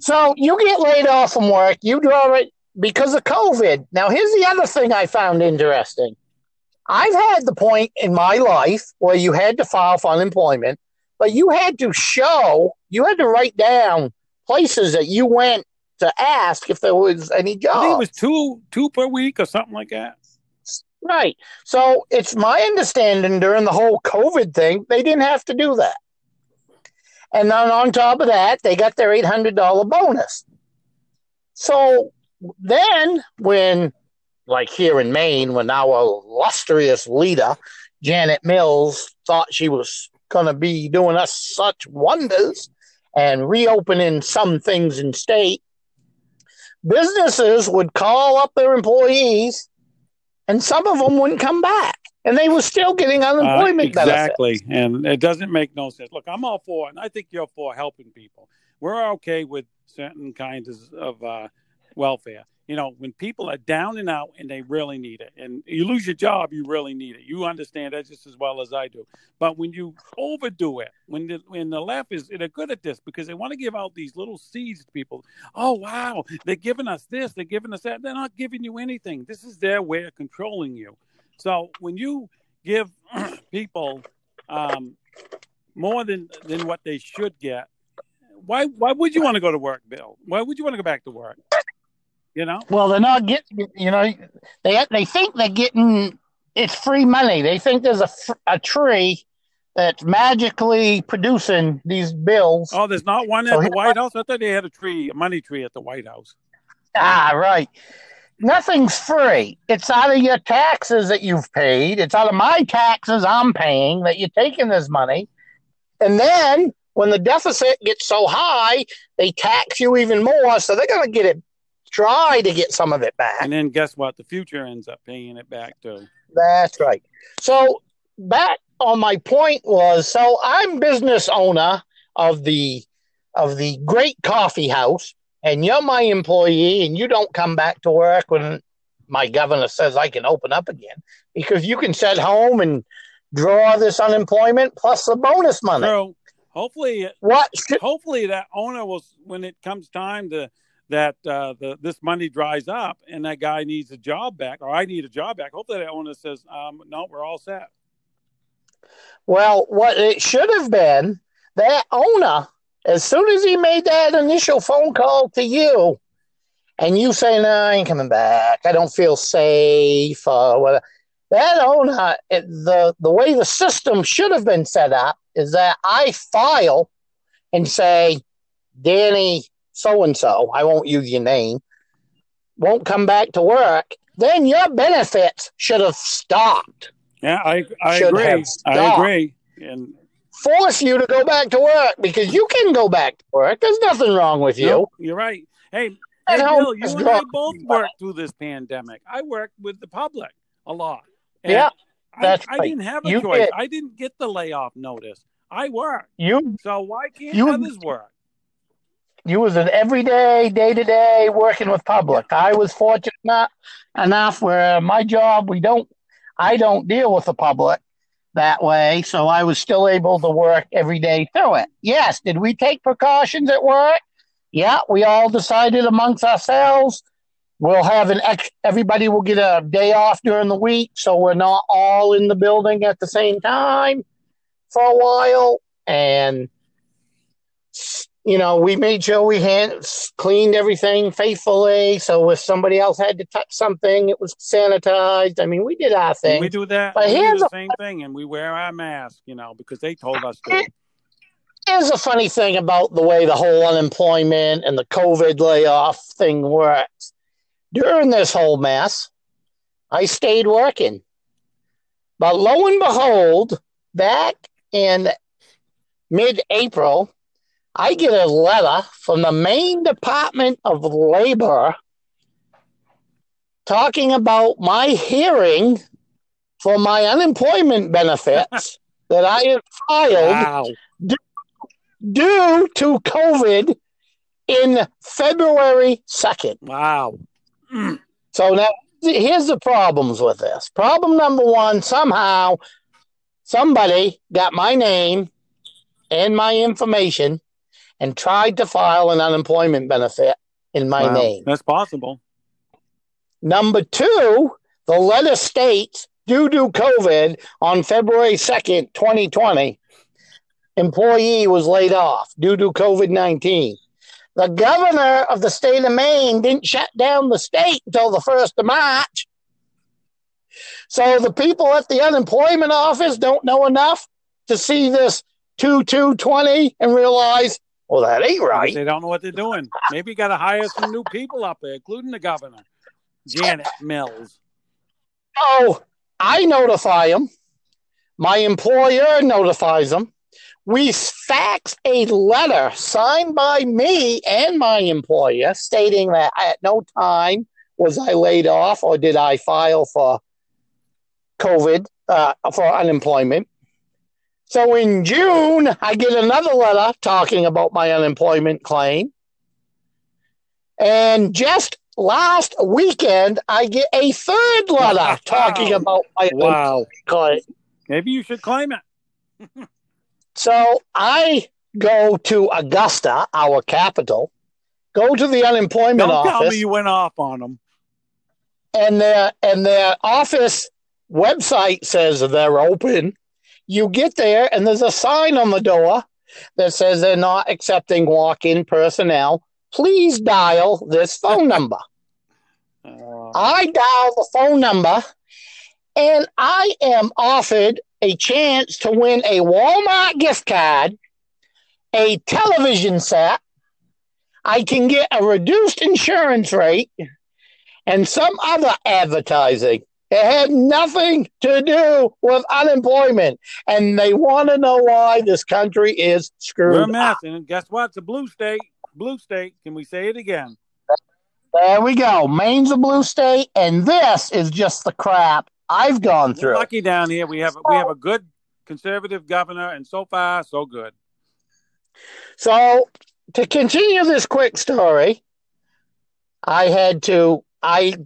So you get laid off from work, you draw it because of COVID. Now, here's the other thing I found interesting. I've had the point in my life where you had to file for unemployment, but you had to show, you had to write down places that you went to ask if there was any job. I think it was two two per week or something like that. Right. So it's my understanding during the whole COVID thing, they didn't have to do that. And then on top of that, they got their $800 bonus. So then, when, like here in Maine, when our illustrious leader, Janet Mills, thought she was going to be doing us such wonders and reopening some things in state, businesses would call up their employees and some of them wouldn't come back, and they were still getting Uh, unemployment benefits. exactly. And it doesn't make no sense. Look, I'm all for it, and I think you're for helping people. We're okay with certain kinds of uh, welfare. You know, when people are down and out and they really need it, and you lose your job, you really need it. You understand that just as well as I do. But when you overdo it, when the, when the left is they're good at this because they want to give out these little seeds to people. Oh wow, they're giving us this, they're giving us that. They're not giving you anything. This is their way of controlling you. So when you give people um, more than than what they should get, why why would you want to go to work, Bill? Why would you want to go back to work? You know, Well, they're not getting. You know, they they think they're getting it's free money. They think there's a a tree that's magically producing these bills. oh, there's not one So at the White House. I thought they had a tree, a money tree at the White House. Ah, right. Nothing's free. It's out of your taxes that you've paid. It's out of my taxes I'm paying that you're taking this money. And then when the deficit gets so high, they tax you even more. So they're going to get it, try to get some of it back. And then guess what? The future ends up paying it back too. That's right. So back on my point was so I'm business owner of the of the great coffee house and you're my employee and you don't come back to work when my governor says I can open up again because you can sit home and draw this unemployment plus the bonus money. So hopefully, What hopefully that owner will, when it comes time to that uh, the this money dries up and that guy needs a job back or I need a job back. Hopefully that owner says, um, no, we're all set. Well, what it should have been, that owner, as soon as he made that initial phone call to you, and you say, "No, I ain't coming back. I don't feel safe," or whatever. That owner, uh, it, the the way the system should have been set up is that I file and say, "Danny, so and so, I won't use your name, won't come back to work." then your benefits should have stopped. Yeah, I I Should agree. I agree. And Force you to go back to work because you can go back to work. There's nothing wrong with you. no, you're right. Hey, hey And how Bill, you and I both worked through this pandemic. I worked with the public a lot. Yeah, I, that's I right. didn't have a You choice. did. I didn't get the layoff notice. I worked. You So why can't You- others work? you was an everyday, day to day working with public. I was fortunate enough where my job we don't I don't deal with the public that way, so I was still able to work every day through it. Yes, did we take precautions at work? Yeah, we all decided amongst ourselves we'll have an ex- everybody will get a day off during the week so we're not all in the building at the same time for a while and you know, we made sure we hand cleaned everything faithfully. So if somebody else had to touch something, it was sanitized. I mean, we did our thing. we do that. But we do here's the a- same thing, and we wear our mask, you know, because they told us to. Here's a funny thing about the way the whole unemployment and the COVID layoff thing works. During this whole mess, I stayed working. But lo and behold, back in mid April, I get a letter from the Maine Department of Labor talking about my hearing for my unemployment benefits that I had filed Wow. due to COVID in February 2nd. Wow. So now here's the problems with this. Problem number one somehow somebody got my name and my information and tried to file an unemployment benefit in my Wow. name. That's possible. Number two, the letter states due to COVID on February 2nd, 2020, employee was laid off due to COVID 19. The governor of the state of Maine didn't shut down the state until the 1st of March. So the people at the unemployment office don't know enough to see this 2 2 20 and realize, well, that ain't right. They don't know what they're doing. Maybe you got to hire some new people up there, including the governor, Janet Mills. Oh, I notify them. My employer notifies them. We fax a letter signed by me and my employer stating that at no time was I laid off or did I file for COVID, uh, for unemployment. So in June, I get another letter talking about my unemployment claim. And just last weekend, I get a third letter Wow. talking about my Wow. claim. Maybe you should claim it. So I go to Augusta, our capital, go to the unemployment Don't tell office, me you went off on them. and their and their office website says they're open. You get there, and there's a sign on the door that says they're not accepting walk-in personnel. Please dial this phone number. Uh, I dial the phone number and I am offered a chance to win a Walmart gift card, a television set. I can get a reduced insurance rate and some other advertising. It had nothing to do with unemployment. And they want to know why this country is screwed. we're a mess. And guess what? It's a blue state. Blue state. Can we say it again? There we go. Maine's a blue state, and this is just the crap I've gone We're through. lucky down here. We have we have a good conservative governor, and so far so good. So to continue this quick story, I had to I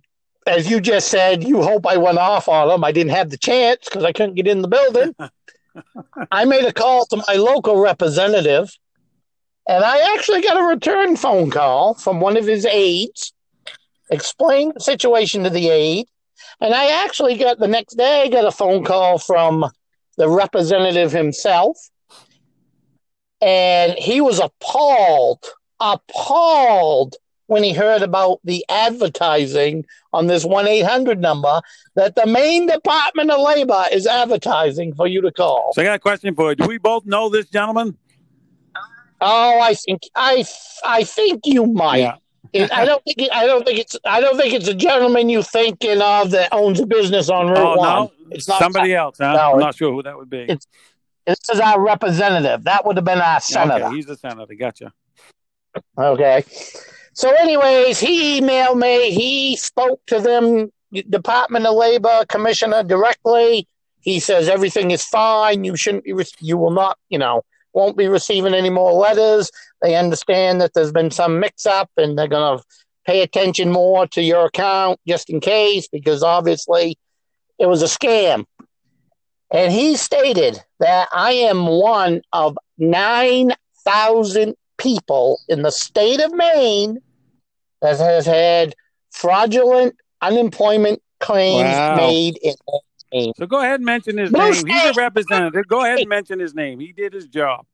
as you just said, you hope I went off on them. I didn't have the chance because I couldn't get in the building. I made a call to my local representative, and I actually got a return phone call from one of his aides, explained the situation to the aide, and I actually got the next day I got a phone call from the representative himself, and he was appalled, appalled when he heard about the advertising on this 1 800 number that the Maine Department of Labor is advertising for you to call. So I got a question for you. Do we both know this gentleman? Oh, I think I I think you might. Yeah. It, I don't think it, I don't think it's I don't think it's a gentleman you thinking of that owns a business on Route oh One. no, It's not somebody else. Huh? No, I'm not sure who that would be. it's- This is our representative. That would have been our senator. Okay, he's the senator. Gotcha. Okay. So, anyways, he emailed me. He spoke to them, Department of Labor commissioner directly. He says everything is fine. You shouldn't be. re- You will not. You know, won't be receiving any more letters. They understand that there's been some mix-up, and they're going to pay attention more to your account just in case, because obviously it was a scam. And he stated that I am one of nine thousand people in the state of Maine that has had fraudulent unemployment claims Wow. made in Maine. So go ahead and mention his Blue name. He's a representative. Go ahead and mention his name. He did his job.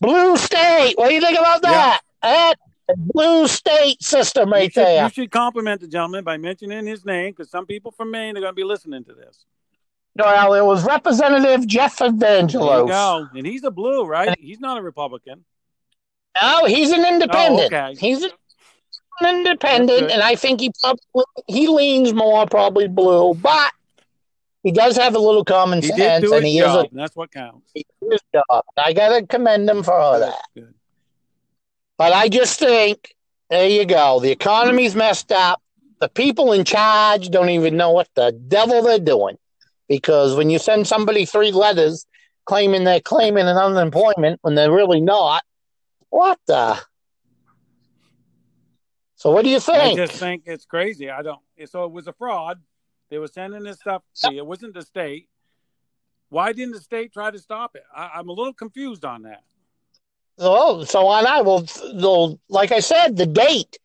Blue State. What do you think about that? That blue state system You should, there. you should compliment the gentleman by mentioning his name because some people from Maine are going to be listening to this. Well, it was Representative Jeff There you Evangelos. go. And he's a blue, right? He's not a Republican. No, he's an independent. Oh, okay. He's an independent, and I think he probably he leans more probably blue, but he does have a little common He sense, and he job, is and that's what counts. he did his job. I gotta commend him for all that. Good. But I just think there you go. The economy's messed up. The people in charge don't even know what the devil they're doing. Because when you send somebody three letters claiming they're claiming an unemployment when they're really not, what the? So what do you think? I just think it's crazy. I don't. So it was a fraud. They were sending this stuff to you. It wasn't the state. Why didn't the state try to stop it? I, I'm a little confused on that. Oh, so on I will, will, like I said, the date.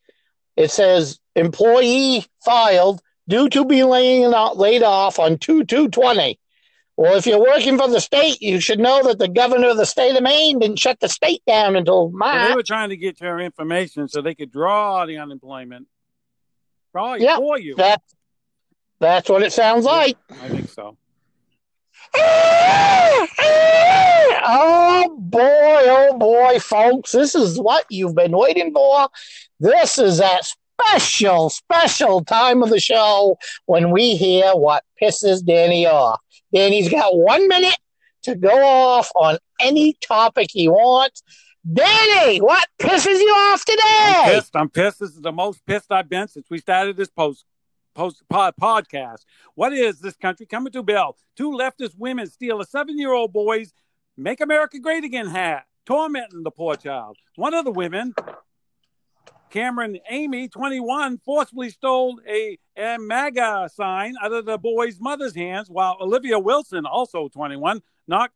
It says employee filed due to be laying out, laid off on 2 2 20. Well, if you're working for the state, you should know that the governor of the state of Maine didn't shut the state down until So they were trying to get your information so they could draw the unemployment draw it Yeah, for you. That, that's what it sounds like. I think so. Oh boy, oh boy, folks, this is what you've been waiting for. This is that special, special time of the show when we hear what pisses Danny off. Danny's got one minute to go off on any topic he wants. Danny, what pisses you off I'm today? pissed. I'm pissed. This is the most pissed I've been since we started this post post pod, podcast. What is this country coming to Bill? Two leftist women steal a seven year old boy's "Make America Great Again" hat, tormenting the poor child. One of the women, Cameron Amy, 21, forcibly stole a, a MAGA sign out of the boy's mother's hands, while Olivia Wilson, also 21, knocked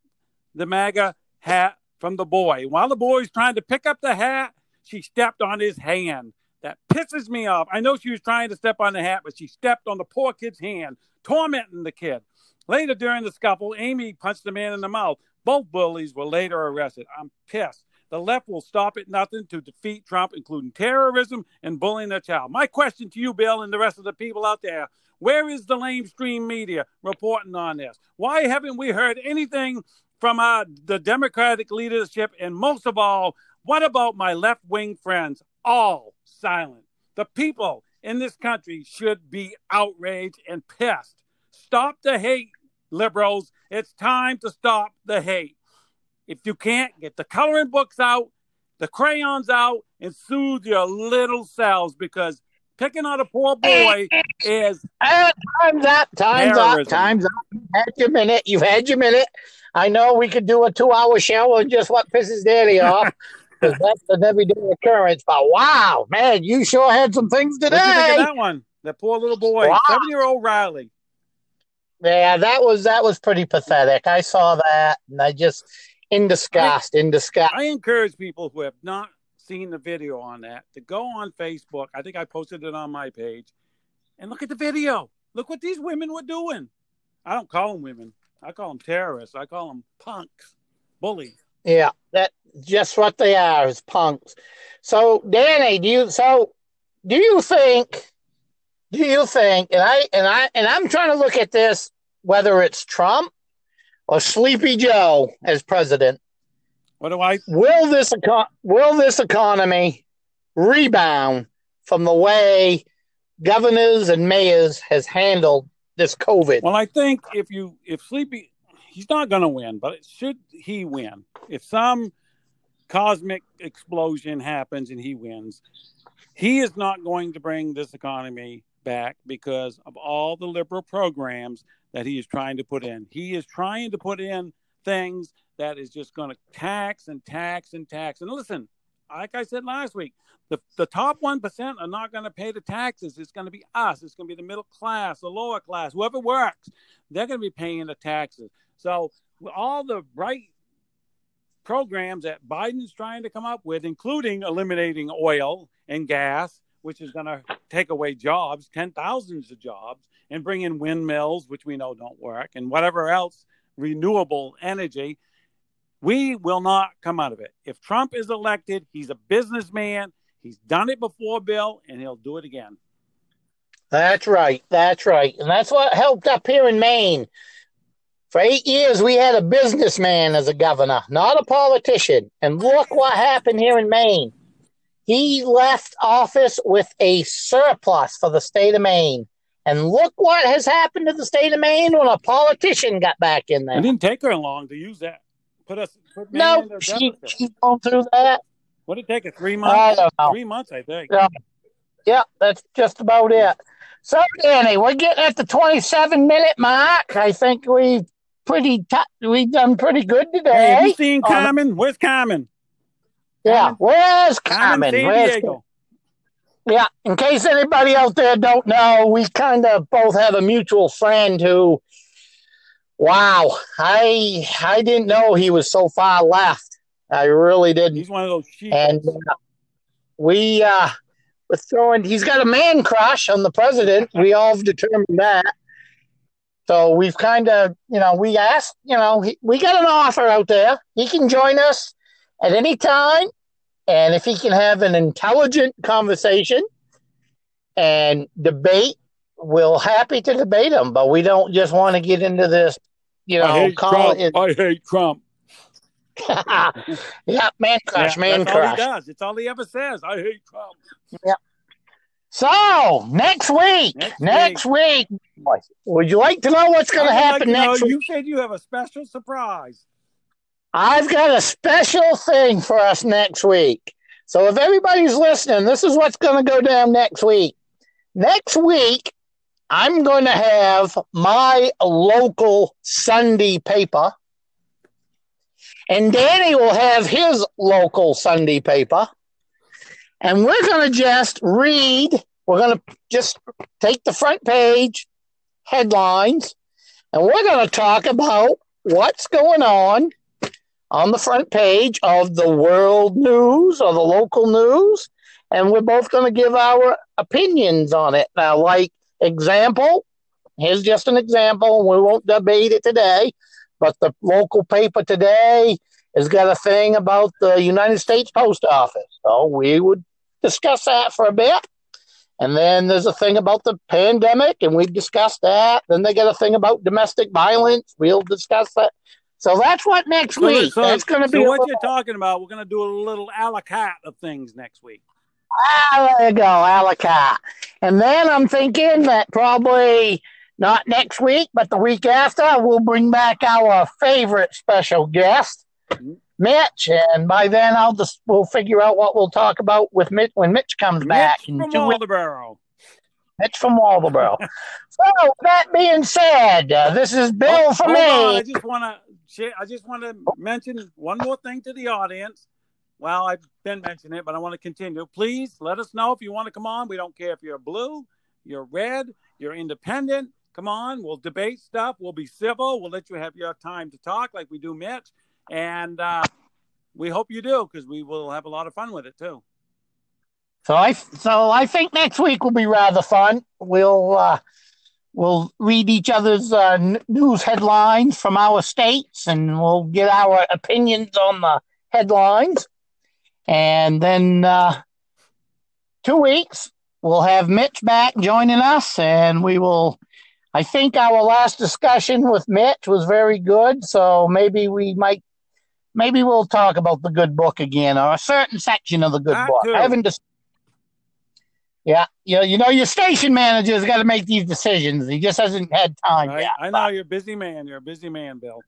the MAGA hat from the boy. While the boy was trying to pick up the hat, she stepped on his hand. That pisses me off. I know she was trying to step on the hat, but she stepped on the poor kid's hand, tormenting the kid. Later during the scuffle, Amy punched the man in the mouth. Both bullies were later arrested. I'm pissed. The left will stop at nothing to defeat Trump, including terrorism and bullying their child. My question to you, Bill, and the rest of the people out there where is the lamestream media reporting on this? Why haven't we heard anything from uh, the Democratic leadership? And most of all, what about my left wing friends? All silent. The people in this country should be outraged and pissed. Stop the hate, liberals. It's time to stop the hate. If you can't, get the coloring books out, the crayons out, and soothe your little selves because picking on a poor boy is Uh, time's up. Time's Terrorism. up. Time's up. You've had your minute. You've had your minute. I know we could do a two-hour show on just what pisses Danny off. 'cause that's an everyday occurrence. But wow, man, you sure had some things What do you think of today. that one? That poor little boy, Wow. seven year old Riley. Yeah, that was that was pretty pathetic. I saw that, and I just in disgust, in disgust. I encourage people who have not seen the video on that to go on Facebook. I think I posted it on my page and look at the video. Look what these women were doing. I don't call them women. I call them terrorists. I call them punks, bullies. Yeah, that just what they are is punks. So, Danny, do you so do you think do you think and I and I and I'm trying to look at this whether it's Trump or Sleepy Joe as president, What do I? will this eco- will this economy rebound from the way governors and mayors has handled this COVID. Well, I think if you if Sleepy, he's not going to win, but should he win? If some cosmic explosion happens and he wins, he is not going to bring this economy back because of all the liberal programs that he is trying to put in. He is trying to put in things that is just going to tax and tax and tax. And listen, like I said last week, the, the top 1% are not going to pay the taxes. It's going to be us. It's going to be the middle class, the lower class, whoever works. They're going to be paying the taxes. So, all the right programs that Biden's trying to come up with, including eliminating oil and gas, which is going to take away jobs, ten thousands of jobs, and bring in windmills, which we know don't work, and whatever else renewable energy, we will not come out of it. If Trump is elected, he's a businessman. He's done it before, Bill, and he'll do it again. That's right. That's right. And that's what helped up here in Maine. For eight years, we had a businessman as a governor, not a politician. And look what happened here in Maine. He left office with a surplus for the state of Maine. And look what has happened to the state of Maine when a politician got back in there. It didn't take her long to use that. Put us. Put no, she, she's gone through that. What did it take? A three months? Three months, I think. Yeah. yeah, that's just about it. So, Danny, we're getting at the 27 minute mark. I think we've pretty t- we've done pretty good today. Hey, have you seen? Um, Where's Carmen? Yeah, where's Carmen? Where's. Yeah, in case anybody out there don't know, we kind of both have a mutual friend who, wow, I I didn't know he was so far left. I really didn't. He's one of those sheep. And uh, we uh, we're throwing. He's got a man crush on the president. We all have determined that. So we've kind of, you know, we asked, you know, he, we got an offer out there. He can join us at any time. And if he can have an intelligent conversation and debate, we're happy to debate him. But we don't just want to get into this, you know, I hate call Trump. It, I hate Trump. yeah, man crush, yeah, man that's crush. All he does. It's all he ever says. I hate Trump. Yeah. So next week, next, next week. week, would you like to know what's going to happen like next know, week? You said you have a special surprise. I've got a special thing for us next week. So if everybody's listening, this is what's going to go down next week. Next week, I'm going to have my local Sunday paper, and Danny will have his local Sunday paper. And we're going to just read, we're going to just take the front page headlines, and we're going to talk about what's going on on the front page of the world news or the local news. And we're both going to give our opinions on it. Now, like example, here's just an example. We won't debate it today, but the local paper today has got a thing about the United States Post Office. So we would discuss that for a bit. And then there's a thing about the pandemic, and we've discussed that. Then they got a thing about domestic violence. We'll discuss that. So that's what next so, week. So, that's going to so be. what little, you're talking about? We're going to do a little a la carte of things next week. Ah, there you go, a la carte. And then I'm thinking that probably not next week, but the week after, we'll bring back our favorite special guest. Mm-hmm. Mitch, and by then I'll just we'll figure out what we'll talk about with Mitch when Mitch comes Mitch back. From Waldoboro. Mitch from Waldoboro. so that being said, uh, this is Bill oh, from me. I just want to I just want to mention one more thing to the audience. Well, I've been mentioning it, but I want to continue. Please let us know if you want to come on. We don't care if you're blue, you're red, you're independent. Come on, we'll debate stuff. We'll be civil. We'll let you have your time to talk like we do Mitch and uh, we hope you do because we will have a lot of fun with it too. So I so I think next week will be rather fun. We'll uh, we'll read each other's uh, n- news headlines from our states, and we'll get our opinions on the headlines. And then uh, two weeks we'll have Mitch back joining us, and we will. I think our last discussion with Mitch was very good, so maybe we might maybe we'll talk about the good book again or a certain section of the good book. I haven't dis- Yeah, you know, you know, your station manager's got to make these decisions. He just hasn't had time I, yet. I know you're a busy man. You're a busy man, Bill.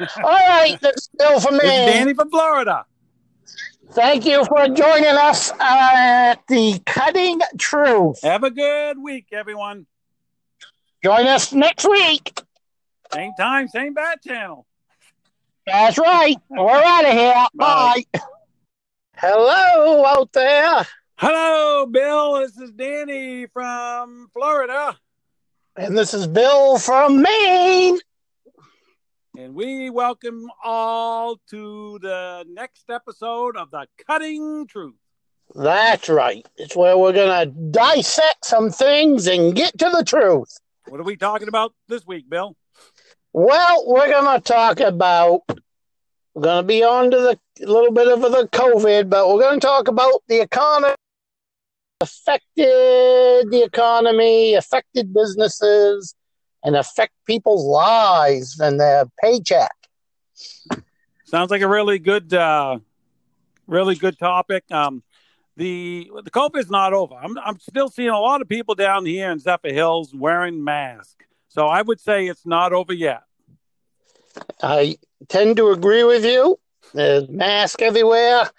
All right, that's Bill for me. This is Danny from Florida. Thank you for joining us uh, at the Cutting Truth. Have a good week, everyone. Join us next week. Same time, same bat channel. That's right. We're out of here. Bye. Bye. Hello out there. Hello, Bill. This is Danny from Florida. And this is Bill from Maine. And we welcome all to the next episode of The Cutting Truth. That's right. It's where we're going to dissect some things and get to the truth. What are we talking about this week, Bill? Well, we're going to talk about, we're going to be on to the little bit of the COVID, but we're going to talk about the economy affected the economy, affected businesses, and affect people's lives and their paycheck. Sounds like a really good, uh, really good topic. Um, the the COVID is not over. I'm I'm still seeing a lot of people down here in Zephyrhills wearing masks. So I would say it's not over yet. I tend to agree with you. There's masks everywhere.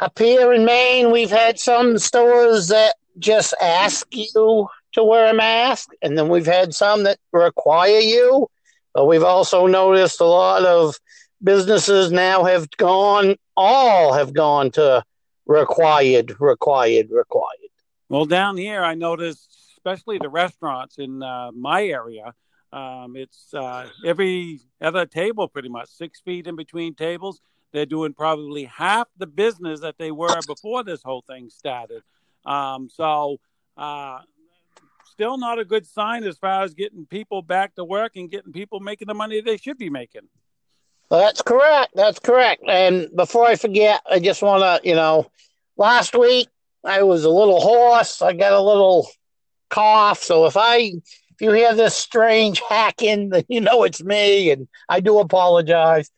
Up here in Maine, we've had some stores that just ask you to wear a mask, and then we've had some that require you. But we've also noticed a lot of businesses now have gone, all have gone to required, required, required. Well, down here, I noticed, especially the restaurants in uh, my area, um, it's uh, every other table pretty much six feet in between tables. They're doing probably half the business that they were before this whole thing started. Um, so, uh, still not a good sign as far as getting people back to work and getting people making the money they should be making. That's correct. That's correct. And before I forget, I just want to, you know, last week I was a little hoarse. I got a little cough. So if I, if you hear this strange hacking, you know it's me, and I do apologize.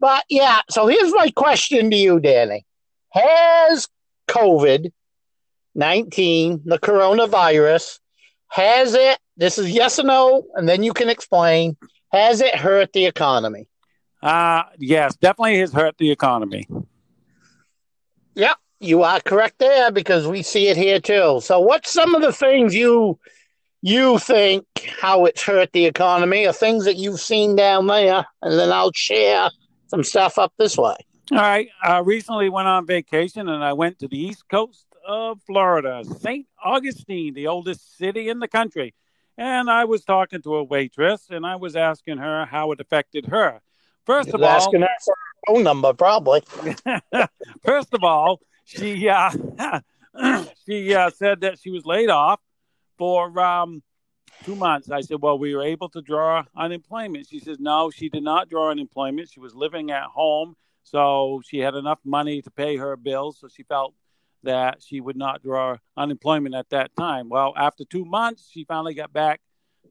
But yeah, so here's my question to you, Danny: Has COVID nineteen, the coronavirus, has it? This is yes or no, and then you can explain. Has it hurt the economy? Uh, yes, definitely has hurt the economy. Yep, you are correct there because we see it here too. So, what's some of the things you you think how it's hurt the economy, or things that you've seen down there, and then I'll share some stuff up this way. All right. I recently went on vacation and I went to the east coast of Florida, St. Augustine, the oldest city in the country. And I was talking to a waitress and I was asking her how it affected her. First of all, asking her for her phone number, probably. first of all, she uh, she uh, said that she was laid off for um, two months. I said, Well, we were able to draw unemployment. She says, No, she did not draw unemployment. She was living at home. So she had enough money to pay her bills. So she felt that she would not draw unemployment at that time. Well, after two months, she finally got back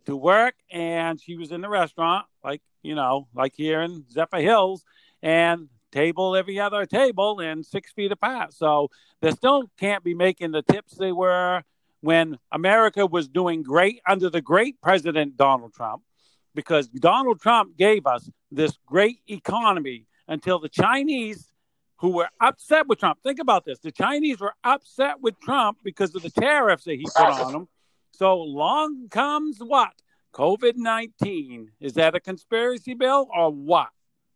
to work and she was in the restaurant, like, you know, like here in Zephyrhills, and table every other table and six feet apart. So they still can't be making the tips they were when America was doing great under the great President Donald Trump, because Donald Trump gave us this great economy until the Chinese, who were upset with Trump, think about this the Chinese were upset with Trump because of the tariffs that he put on them. So long comes what? COVID 19. Is that a conspiracy bill or what?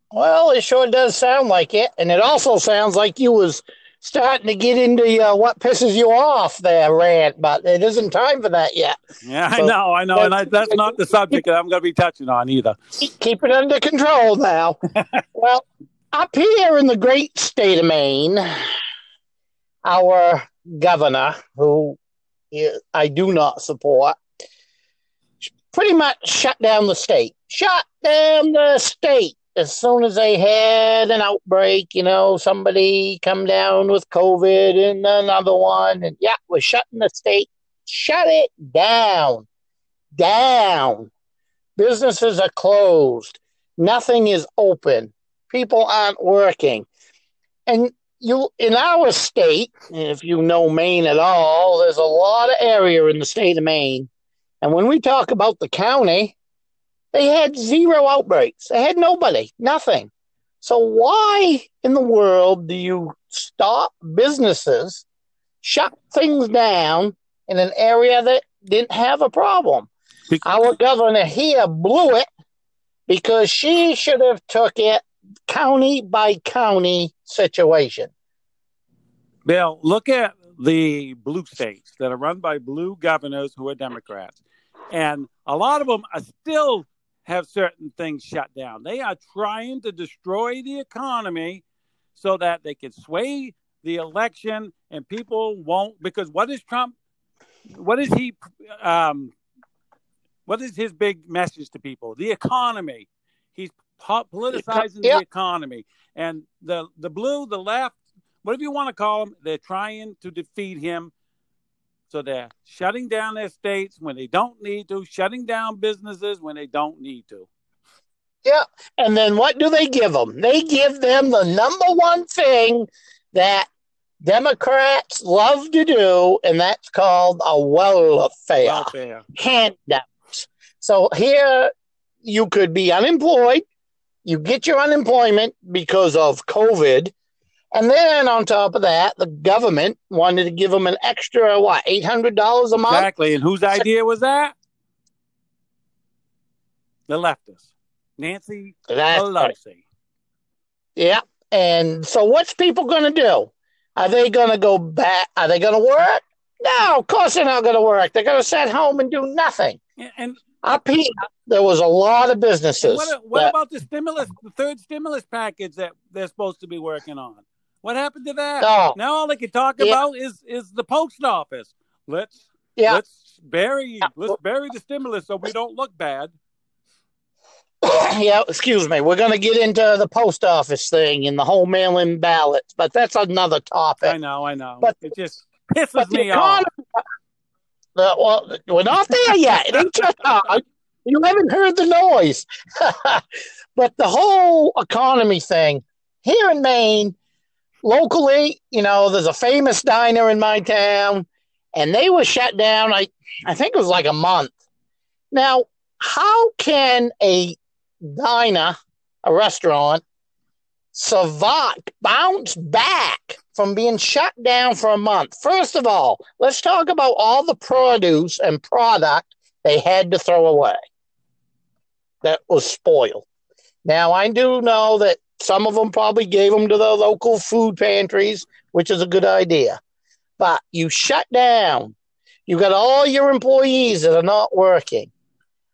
Well, it sure does sound like it. And it also sounds like you was starting to get into uh, what pisses you off there, rant, but it isn't time for that yet. Yeah, so, I know, I know, and I, that's not the subject that I'm going to be touching on either. Keep it under control now. well, up here in the great state of Maine, our governor, who I do not support, pretty much shut down the state. Shut down the state as soon as they had an outbreak, you know, somebody come down with COVID and another one, and yeah, we're shutting the state. Shut it down. Down. Businesses are closed. Nothing is open. People aren't working. And you in our state, if you know Maine at all, there's a lot of area in the state of Maine. And when we talk about the county, they had zero outbreaks. They had nobody, nothing. So why in the world do you stop businesses, shut things down in an area that didn't have a problem? Our governor here blew it because she should have took it county by county situation. Bill, look at the blue states that are run by blue governors who are Democrats. And a lot of them are still have certain things shut down. They are trying to destroy the economy so that they can sway the election and people won't because what is Trump what is he um, what is his big message to people? The economy. He's politicizing the economy. And the the blue, the left, whatever you want to call them, they're trying to defeat him. So they're shutting down their states when they don't need to, shutting down businesses when they don't need to. Yeah. And then what do they give them? They give them the number one thing that Democrats love to do, and that's called a welfare, welfare. handouts. So here you could be unemployed, you get your unemployment because of COVID, and then on top of that, the government wanted to give them an extra what eight hundred dollars a month. Exactly, and whose idea was that? The leftists, Nancy That's Pelosi. Right. Yeah, and so what's people going to do? Are they going to go back? Are they going to work? No, of course they're not going to work. They're going to sit home and do nothing. And up here, there was a lot of businesses. What, what that, about the stimulus, the third stimulus package that they're supposed to be working on? What happened to that? Oh, now all they can talk yeah. about is is the post office. Let's yeah. let's bury yeah. let's bury the stimulus so we don't look bad. yeah, excuse me. We're going to get into the post office thing and the whole mail-in ballots, but that's another topic. I know, I know. But it just pisses me off. Uh, well, we're not there yet. It ain't just uh, you haven't heard the noise. but the whole economy thing here in Maine, locally, you know, there's a famous diner in my town, and they were shut down. I I think it was like a month. Now, how can a diner, a restaurant, survive, bounce back from being shut down for a month? First of all, let's talk about all the produce and product they had to throw away that was spoiled. Now, I do know that some of them probably gave them to the local food pantries, which is a good idea. But you shut down. You got all your employees that are not working.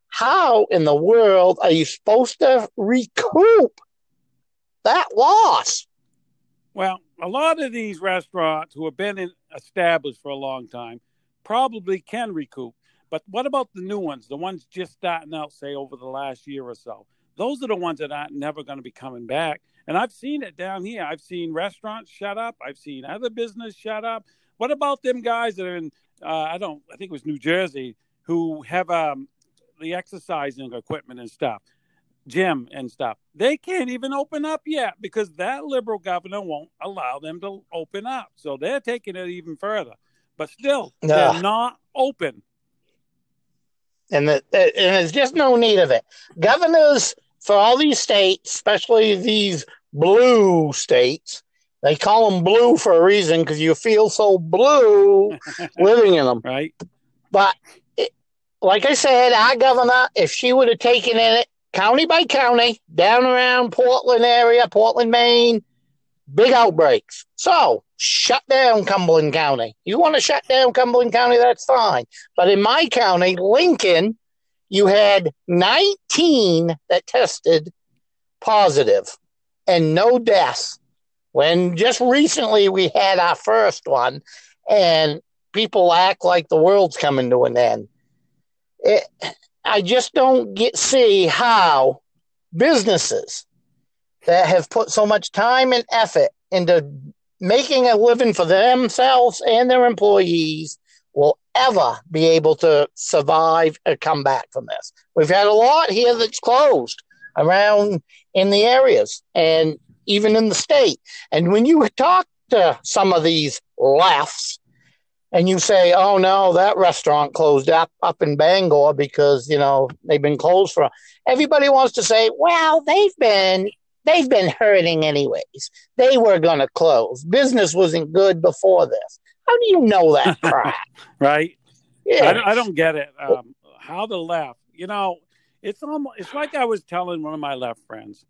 How in the world are you supposed to recoup that loss? Well, a lot of these restaurants who have been in, established for a long time probably can recoup. But what about the new ones, the ones just starting out, say, over the last year or so? Those are the ones that aren't never going to be coming back. And I've seen it down here. I've seen restaurants shut up. I've seen other business shut up. What about them guys that are in, uh, I don't, I think it was New Jersey, who have um, the exercising equipment and stuff, gym and stuff? They can't even open up yet because that liberal governor won't allow them to open up. So they're taking it even further. But still, they're not open and the, and there's just no need of it. Governors for all these states, especially these blue states, they call them blue for a reason because you feel so blue living in them. Right. But it, like I said, our governor, if she would have taken in it county by county, down around Portland area, Portland, Maine, big outbreaks. So shut down Cumberland County. You want to shut down Cumberland County, that's fine. But in my county, Lincoln, you had 19 that tested positive and no deaths. When just recently we had our first one, and people act like the world's coming to an end. It, I just don't get see how businesses that have put so much time and effort into making a living for themselves and their employees will ever be able to survive or come back from this. We've had a lot here that's closed around in the areas and even in the state. And when you talk to some of these lefts and you say, "Oh no, that restaurant closed up up in Bangor because you know they've been closed for," everybody wants to say, "Well, they've been they've been hurting anyways. They were going to close. Business wasn't good before this. How do you know that crap? right? Yeah, I, I, don't get it. Um, how the left, you know, it's almost it's like I was telling one of my left friends.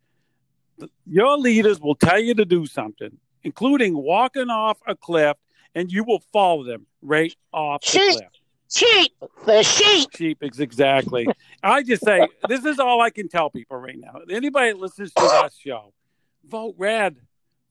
Your leaders will tell you to do something, including walking off a cliff, and you will follow them right off sheep, the cliff. Sheep, the sheep. Sheep, exactly. I just say this is all I can tell people right now. Anybody that listens to that show, vote red.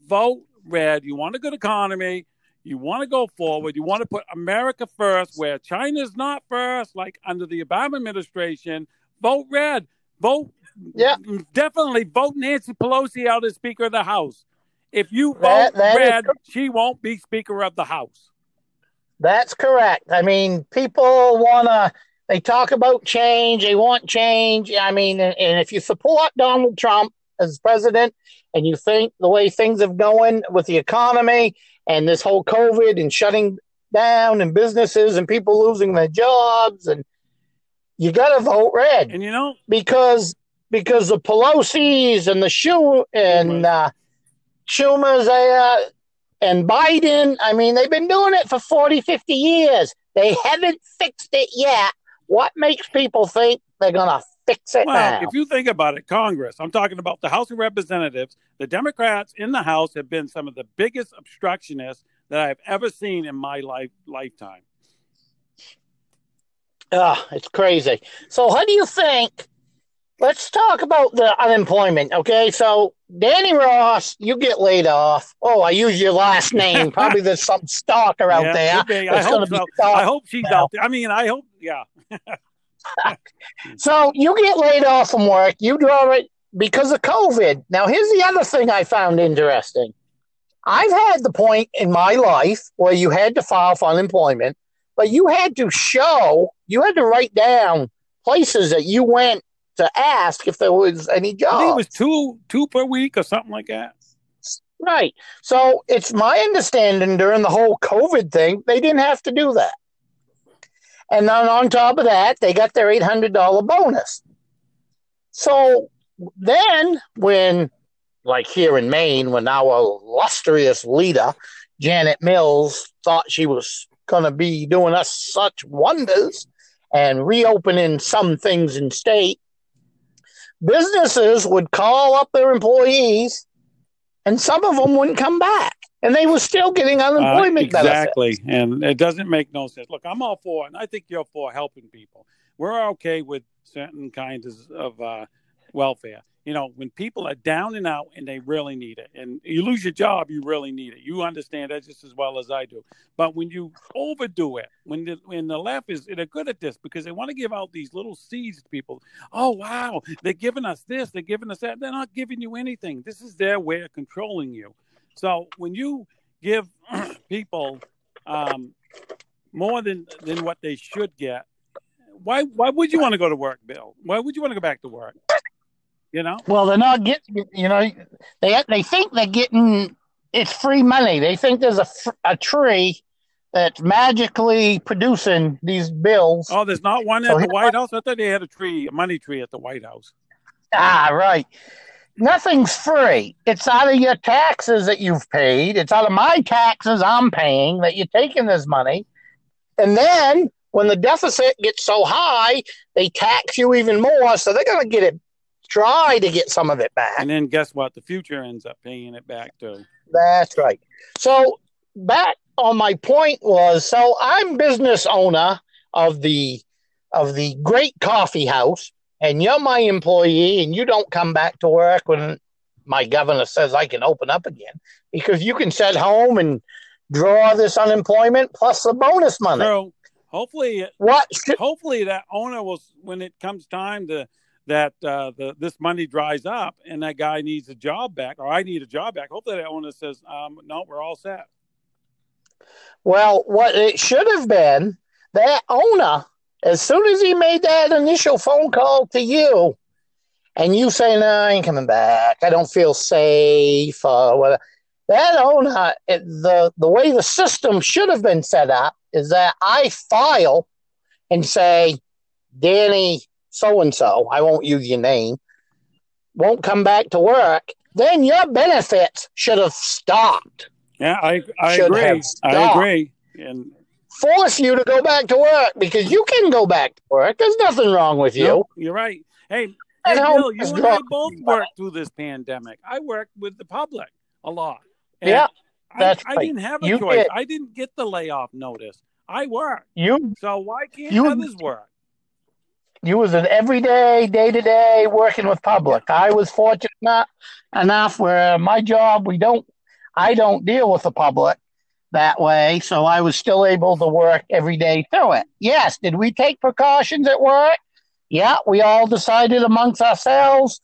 Vote red. You want a good economy. You want to go forward. You want to put America first, where China's not first, like under the Obama administration. Vote red. Vote. Yeah. Definitely vote Nancy Pelosi out as Speaker of the House. If you vote that, that red, she won't be Speaker of the House. That's correct. I mean, people want to, they talk about change, they want change. I mean, and, and if you support Donald Trump as president and you think the way things have going with the economy and this whole COVID and shutting down and businesses and people losing their jobs and you got to vote red. And you know, because because the Pelosi's and the Shoe and uh, Schumer's uh, and Biden, I mean, they've been doing it for 40, 50 years. They haven't fixed it yet. What makes people think they're going to fix it well, now? If you think about it, Congress, I'm talking about the House of Representatives, the Democrats in the House have been some of the biggest obstructionists that I've ever seen in my life lifetime. Ah, it's crazy. So, how do you think let's talk about the unemployment. Okay, so Danny Ross, you get laid off. Oh, I use your last name. Probably there's some stalker out yeah, there. I hope so. I hope she's now. out there. I mean, I hope, yeah. so you get laid off from work. You draw it because of COVID. Now, here's the other thing I found interesting. I've had the point in my life where you had to file for unemployment, but you had to show, you had to write down places that you went to ask if there was any job. I think it was two two per week or something like that. Right. So it's my understanding during the whole COVID thing, they didn't have to do that. And then on top of that, they got their eight hundred dollar bonus. So then when like here in Maine, when our illustrious leader, Janet Mills, thought she was going to be doing us such wonders and reopening some things in state, businesses would call up their employees and some of them wouldn't come back and they were still getting uh, unemployment uh, exactly benefits. and it doesn't make no sense look i'm all for and i think you're for helping people we're okay with certain kinds of uh, welfare you know, when people are down and out and they really need it, and you lose your job, you really need it. You understand that just as well as I do. But when you overdo it, when the when the left is they're good at this because they want to give out these little seeds to people. Oh wow, they're giving us this, they're giving us that. They're not giving you anything. This is their way of controlling you. So when you give people um, more than than what they should get, why why would you want to go to work, Bill? Why would you want to go back to work? You know. Well, they're not getting. You know, they they think they're getting it's free money. They think there's a a tree that's magically producing these bills. Oh, there's not one at so the White House. I thought they had a tree, a money tree at the White House. Ah, right. Nothing's free. It's out of your taxes that you've paid. It's out of my taxes I'm paying that you're taking this money. And then when the deficit gets so high, they tax you even more. So they're going to get it try to get some of it back. And then guess what? The future ends up paying it back too. That's right. So back on my point was so I'm business owner of the of the great coffee house and you're my employee and you don't come back to work when my governor says I can open up again because you can sit home and draw this unemployment plus the bonus money. So hopefully what should, hopefully that owner will when it comes time to that uh, the this money dries up and that guy needs a job back or I need a job back. Hopefully that owner says, um, no, we're all set. Well, what it should have been, that owner, as soon as he made that initial phone call to you, and you say, no, I ain't coming back. I don't feel safe or whatever. that owner, uh, it, the the way the system should have been set up is that I file and say, Danny so and so, I won't use your name, won't come back to work. Then your benefits should have stopped. Yeah, I I Should agree. I agree. And Force you to go back to work because you can go back to work. There's nothing wrong with you. no, you're right. Hey, hey And how Bill, you and I both worked through this pandemic. I worked with the public a lot. And Yeah, I, that's I right. didn't have a You choice. did. I didn't get the layoff notice. I worked. You So why can't You- others work? you was an everyday, day to day working with public. I was fortunate enough, enough where my job we don't, I don't deal with the public that way, so I was still able to work every day through it. Yes, did we take precautions at work? Yeah, we all decided amongst ourselves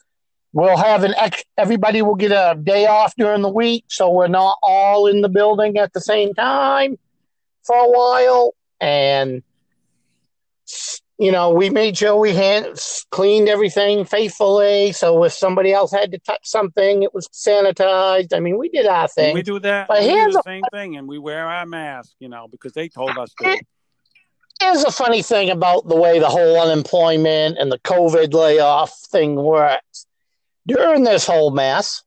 we'll have an ex- everybody will get a day off during the week, so we're not all in the building at the same time for a while, and you know, we made sure we hand cleaned everything faithfully. So if somebody else had to touch something, it was sanitized. I mean, we did our thing. we do that. But we do here's the a- same thing, and we wear our mask, you know, because they told us to. Here's a funny thing about the way the whole unemployment and the COVID layoff thing works. During this whole mess,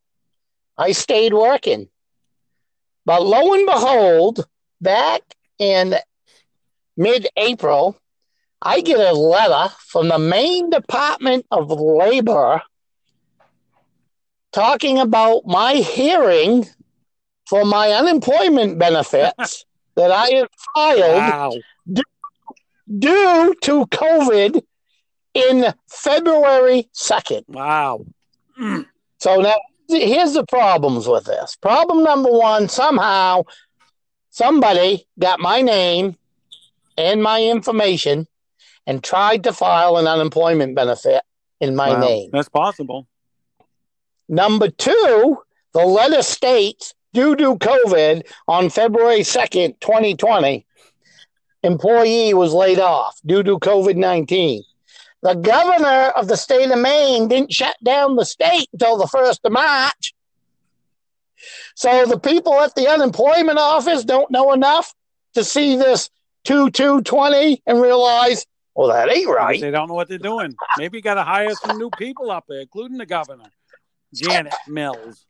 I stayed working. But lo and behold, back in mid April, I get a letter from the Maine Department of Labor talking about my hearing for my unemployment benefits that I had filed Wow. due to COVID in February 2nd. Wow. So now here's the problems with this. Problem number one somehow somebody got my name and my information and tried to file an unemployment benefit in my Wow. name. That's possible. Number two, the letter states due to COVID on February 2nd, 2020, employee was laid off due to COVID 19. The governor of the state of Maine didn't shut down the state until the 1st of March. So the people at the unemployment office don't know enough to see this 2220 and realize, well, that ain't right. They don't know what they're doing. Maybe you got to hire some new people up there, including the governor, Janet Mills.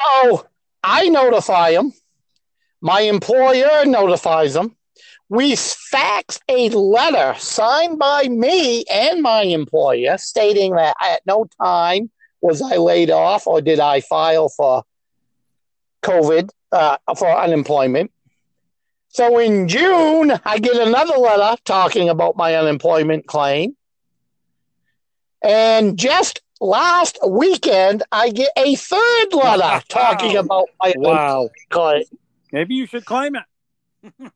Oh, I notify them. My employer notifies them. We fax a letter signed by me and my employer stating that at no time was I laid off or did I file for COVID, uh, for unemployment. So in June, I get another letter talking about my unemployment claim. And just last weekend, I get a third letter talking about my Wow. claim. Maybe you should claim it.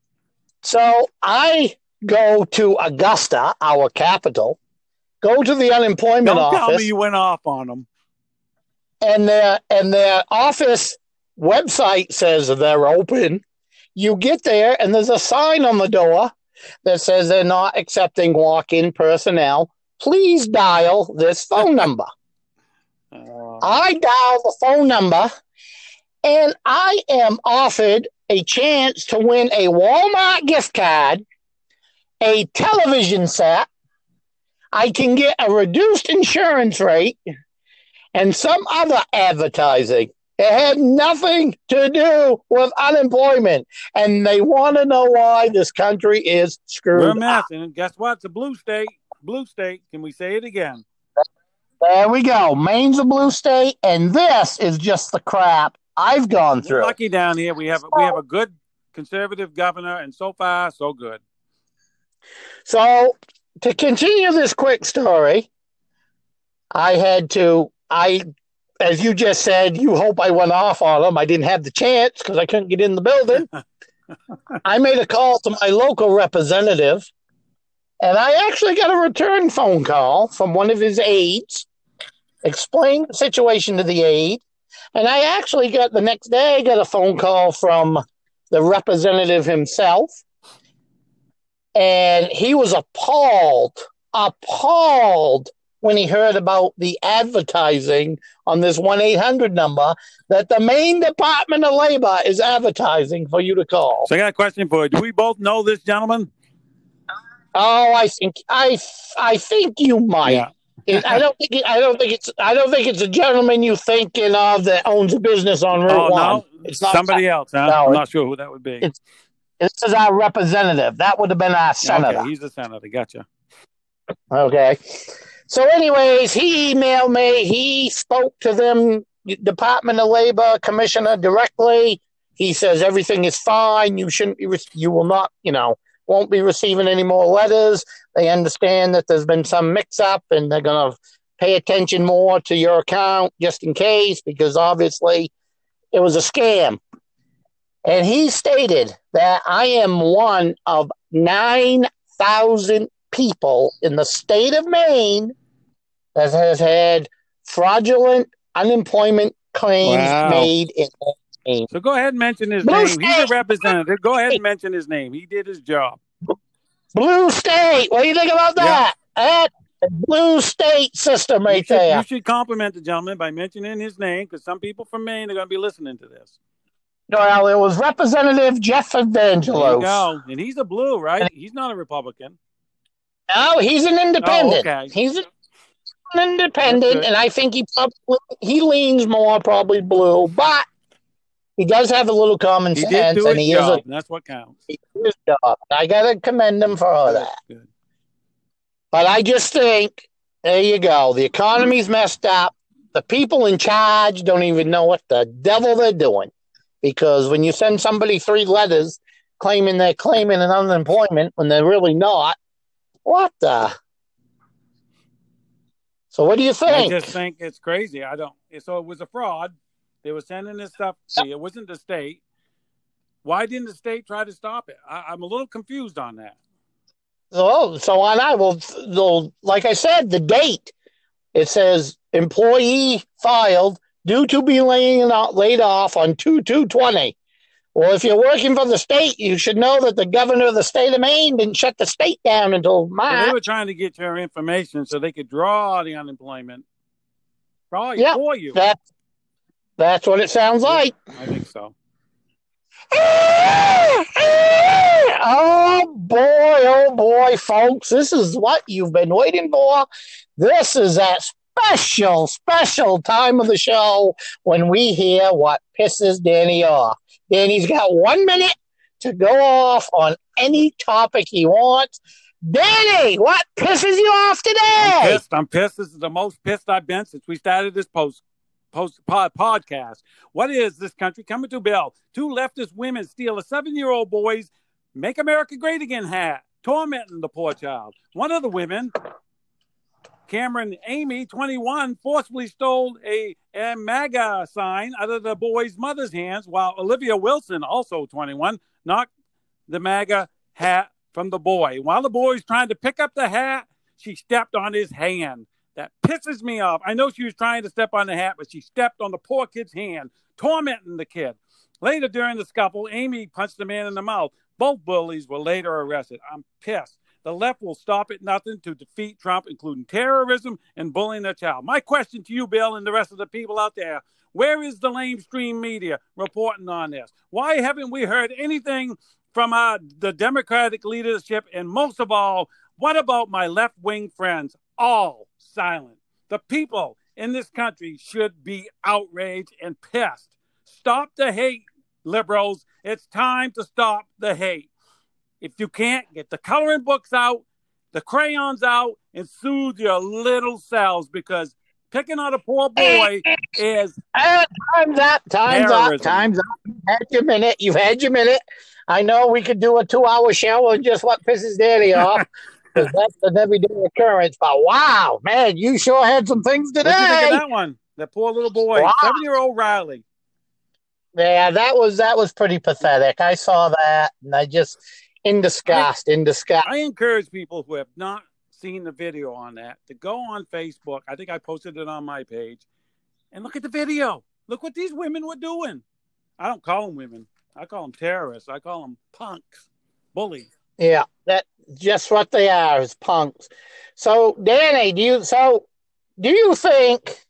So I go to Augusta, our capital, go to the unemployment Don't tell office, me you went off on them. and their and their office website says they're open. You get there, and there's a sign on the door that says they're not accepting walk-in personnel. Please dial this phone number. Uh, I dial the phone number and I am offered a chance to win a Walmart gift card, a television set. I can get a reduced insurance rate and some other advertising. It had nothing to do with unemployment. And they want to know why this country is screwed we're a mess. up. And guess what? It's a blue state. Blue state. Can we say it again? There we go. Maine's a blue state, and this is just the crap I've gone We're through. lucky down here. We have we have a good conservative governor, and so far, so good. So to continue this quick story, I had to I as you just said, you hope I went off on them. I didn't have the chance because I couldn't get in the building. I made a call to my local representative, and I actually got a return phone call from one of his aides, explained the situation to the aide, and I actually got the next day I got a phone call from the representative himself, and he was appalled, appalled when he heard about the advertising on this 1 800 number that the Maine Department of Labor is advertising for you to call. So I got a question for you. Do we both know this gentleman? Oh, I think I I think you might. Yeah. It- I don't think it, I don't think it's I don't think it's a gentleman you thinking of that owns a business on Route Oh One. no, It's not somebody else. Huh? No, I'm not sure who that would be. it's- This is our representative. That would have been our senator. Okay, he's the senator. Gotcha. Okay. So, anyways, he emailed me. He spoke to them, Department of Labor commissioner directly. He says everything is fine. You shouldn't be. Re- you will not. You know, won't be receiving any more letters. They understand that there's been some mix-up, and they're gonna pay attention more to your account just in case, because obviously it was a scam. And he stated that I am one of nine thousand people in the state of Maine that has had fraudulent unemployment claims Wow. made in Maine. So go ahead and mention his Blue name. He's a State. representative. Go ahead and mention his name. He did his job. Blue State, what do you think about that? That blue state system you, right should, there. you should compliment the gentleman by mentioning his name because some people from Maine are going to be listening to this. Well, it was Representative Jeff There you Evangelos. go. And he's a blue, right? He's not a Republican. No, he's an oh, independent. Oh, okay. He's an independent, and I think he probably he leans more probably blue, but he does have a little common He sense, and he is a and that's what counts. his job. I gotta commend him for all that. But I just think there you go. The economy's messed up. The people in charge don't even know what the devil they're doing. Because when you send somebody three letters claiming they're claiming an unemployment when they're really not, what the? So what do you think? I just think it's crazy. I don't. So oh, it was a fraud. They were sending this stuff. See, it wasn't the state. Why didn't the state try to stop it? I, I'm a little confused on that. Oh, so on I will, they'll- like I said, the date it says employee filed due to be laying out, laid off on two two twenty. Well, if you're working for the state, you should know that the governor of the state of Maine didn't shut the state down until So they were trying to get your information so they could draw the unemployment you. Yeah. For you. That that's what it sounds like. I think so. oh boy, oh boy, folks, this is what you've been waiting for. This is that special, special time of the show when we hear what pisses Danny off. Danny's got one minute to go off on any topic he wants. Danny, what pisses you off I'm today? pissed. I'm pissed. This is the most pissed I've been since we started this post post pod, podcast. What is this country coming to Bill? Two leftist women steal a seven year old boy's "Make America Great Again" hat, tormenting the poor child. One of the women, Cameron Amy, 21, forcibly stole a, a MAGA sign out of the boy's mother's hands, while Olivia Wilson, also 21, knocked the MAGA hat from the boy. While the boy was trying to pick up the hat, she stepped on his hand. That pisses me off. I know she was trying to step on the hat, but she stepped on the poor kid's hand, tormenting the kid. Later during the scuffle, Amy punched the man in the mouth. Both bullies were later arrested. I'm pissed. The left will stop at nothing to defeat Trump, including terrorism and bullying a child. My question to you, Bill, and the rest of the people out there where is the lamestream media reporting on this? Why haven't we heard anything from uh, the Democratic leadership? And most of all, what about my left wing friends? All silent. The people in this country should be outraged and pissed. Stop the hate, liberals. It's time to stop the hate. If you can't, get the coloring books out, the crayons out, and soothe your little selves because picking on a poor boy is Uh, time's up. Time's Terrorism. up. Time's up. You've had your minute. You've had your minute. I know we could do a two-hour show on just what pisses Danny off. 'cause that's an everyday occurrence. But wow, man, you sure had some things what do you think of today. that one? That poor little boy, Wow. seven year old Riley. Yeah, that was that was pretty pathetic. I saw that, and I just in disgust, in disgust. I encourage people who have not seen the video on that to go on Facebook. I think I posted it on my page and look at the video. Look what these women were doing. I don't call them women. I call them terrorists. I call them punks, bullies. Yeah, that just what they are is punks. So, Danny, do you? So do you think?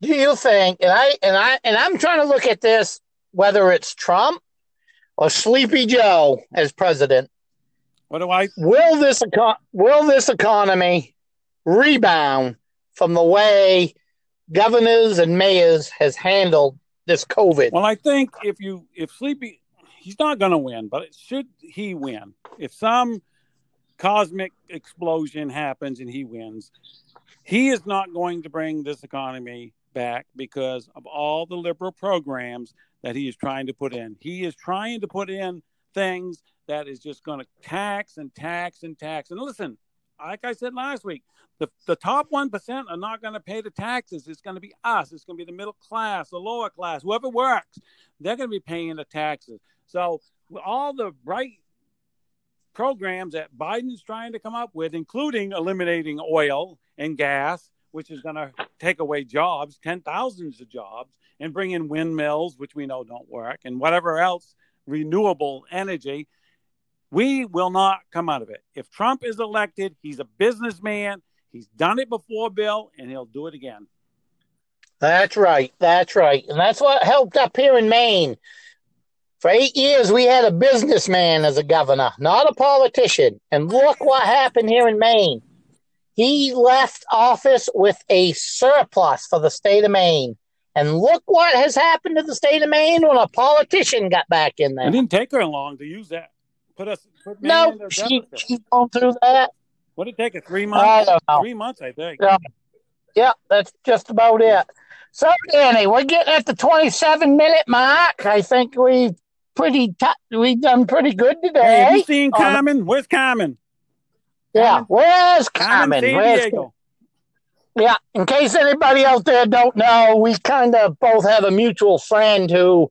Do you think? And I and I and I'm trying to look at this whether it's Trump or Sleepy Joe as president. What do I? Will this econ- will this economy rebound from the way governors and mayors has handled this COVID? Well, I think if you if Sleepy, he's not going to win, but should he win? If some cosmic explosion happens and he wins, he is not going to bring this economy back because of all the liberal programs that he is trying to put in. He is trying to put in things that is just going to tax and tax and tax. And listen, like I said last week, the, the top 1% are not going to pay the taxes. It's going to be us. It's going to be the middle class, the lower class, whoever works. They're going to be paying the taxes. So, all the right programs that Biden's trying to come up with, including eliminating oil and gas, which is going to take away jobs, 10 thousands of jobs, and bring in windmills, which we know don't work, and whatever else, renewable energy. We will not come out of it. If Trump is elected, he's a businessman. He's done it before, Bill, and he'll do it again. That's right. That's right. And that's what helped up here in Maine. For eight years, we had a businessman as a governor, not a politician. And look what happened here in Maine. He left office with a surplus for the state of Maine. And look what has happened to the state of Maine when a politician got back in there. It didn't take her long to use that. Put us. Put no, she, she's going through that. What did it take her? Three months? Three months, I think. Yeah. Yeah, that's just about it. So, Danny, we're getting at the 27 minute mark. I think we've pretty t- we've done pretty good Hey, today. have you seen Carmen? Where's Carmen? Yeah, where's Carmen Carmen? Where's Diego. Yeah, in case anybody out there don't know, we kind of both have a mutual friend who,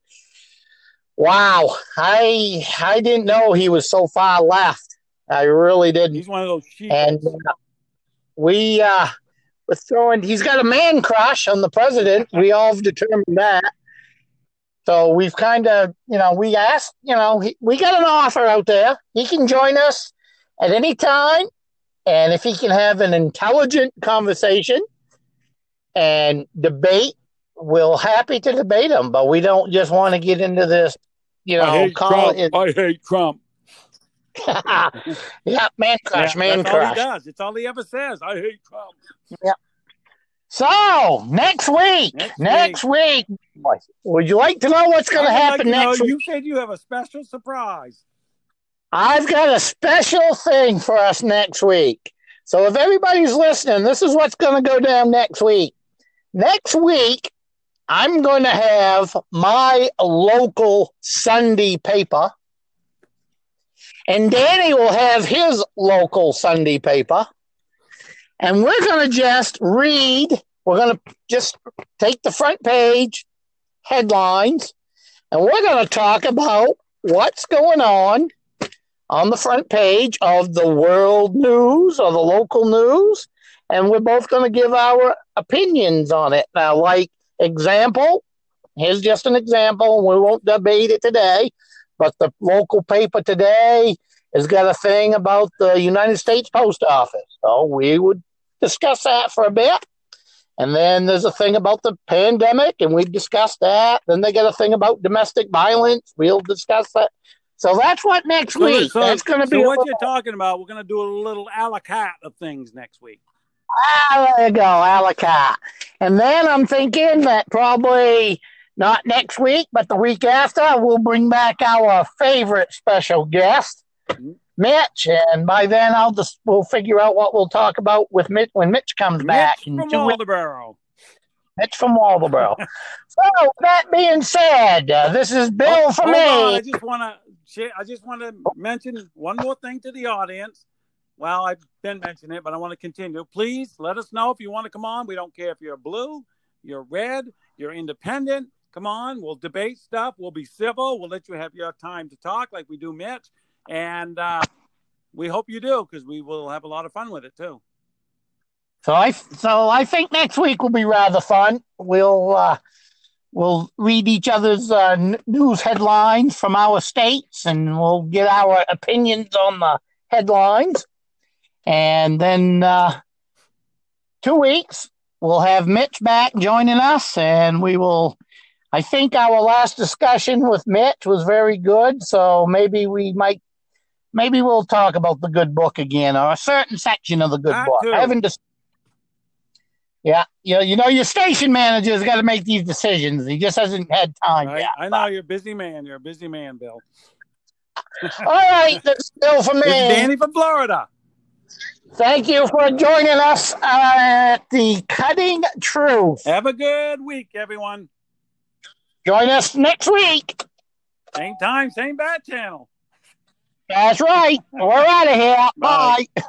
wow, I I didn't know he was so far left. I really didn't. He's one of those sheep. And uh, we uh, we're throwing. He's got a man crush on the president. We all have determined that. So we've kind of, you know, we asked, you know, he, we got an offer out there. He can join us at any time, and if he can have an intelligent conversation and debate, we're happy to debate him. But we don't just want to get into this, you know. I know, hate call Trump. I hate Trump. yeah, man crush, Yeah, man that's all he does. It's all he ever says. I hate Trump. Yeah. So next week, Next next, week, would you like to know what's going to would like happen to know, next week? You said you have a special surprise. I've got a special thing for us next week. So if everybody's listening, this is what's going to go down next week. Next week, I'm going to have my local Sunday paper, and Danny will have his local Sunday paper. And we're going to just read, we're going to just take the front page headlines, and we're going to talk about what's going on on the front page of the world news or the local news, and we're both going to give our opinions on it. Now, like example, here's just an example. We won't debate it today, but the local paper today has got a thing about the United States Post Office. So we would discuss that for a bit. And then there's a thing about the pandemic, and we've discussed that. Then they got a thing about domestic violence. We'll discuss that. So that's what next So, week. so- that's going to so be a what little- you're talking about. We're going to do a little a la carte of things next week. Ah, there you go, Alaka. And then I'm thinking that probably not next week, but the week after, we'll bring back our favorite special guest, Mhm. Mitch. And by then, I'll just we'll figure out what we'll talk about with Mitch when Mitch comes back. Mitch in from. Waldoboro. Mitch from Waldoboro. so that being said, uh, this is Bill Oh, for hold on, I me. just want to I just want to mention one more thing to the audience. Well, I've been mentioning it, but I want to continue. Please let us know if you want to come on. We don't care if you're blue, you're red, you're independent. Come on, we'll debate stuff. We'll be civil. We'll let you have your time to talk, like we do, Mitch. And uh, we hope you do because we will have a lot of fun with it too. So I so I think next week will be rather fun. We'll uh, we'll read each other's uh, news headlines from our states, and we'll get our opinions on the headlines. And then uh, two weeks, we'll have Mitch back joining us, and we will. I think our last discussion with Mitch was very good, so maybe we might, maybe we'll talk about the good book again or a certain section of the good That book. I haven't dis- yeah, you know, you know, your station manager's got to make these decisions. He just hasn't had time I, yet. I know you're a busy man. You're a busy man, Bill. All right, that's still for me. Danny from Florida. Thank you for joining us uh, at the Cutting Truth. Have a good week, everyone. Join us next week. Same time, same bat channel. That's right. We're out of here. Bye. Bye.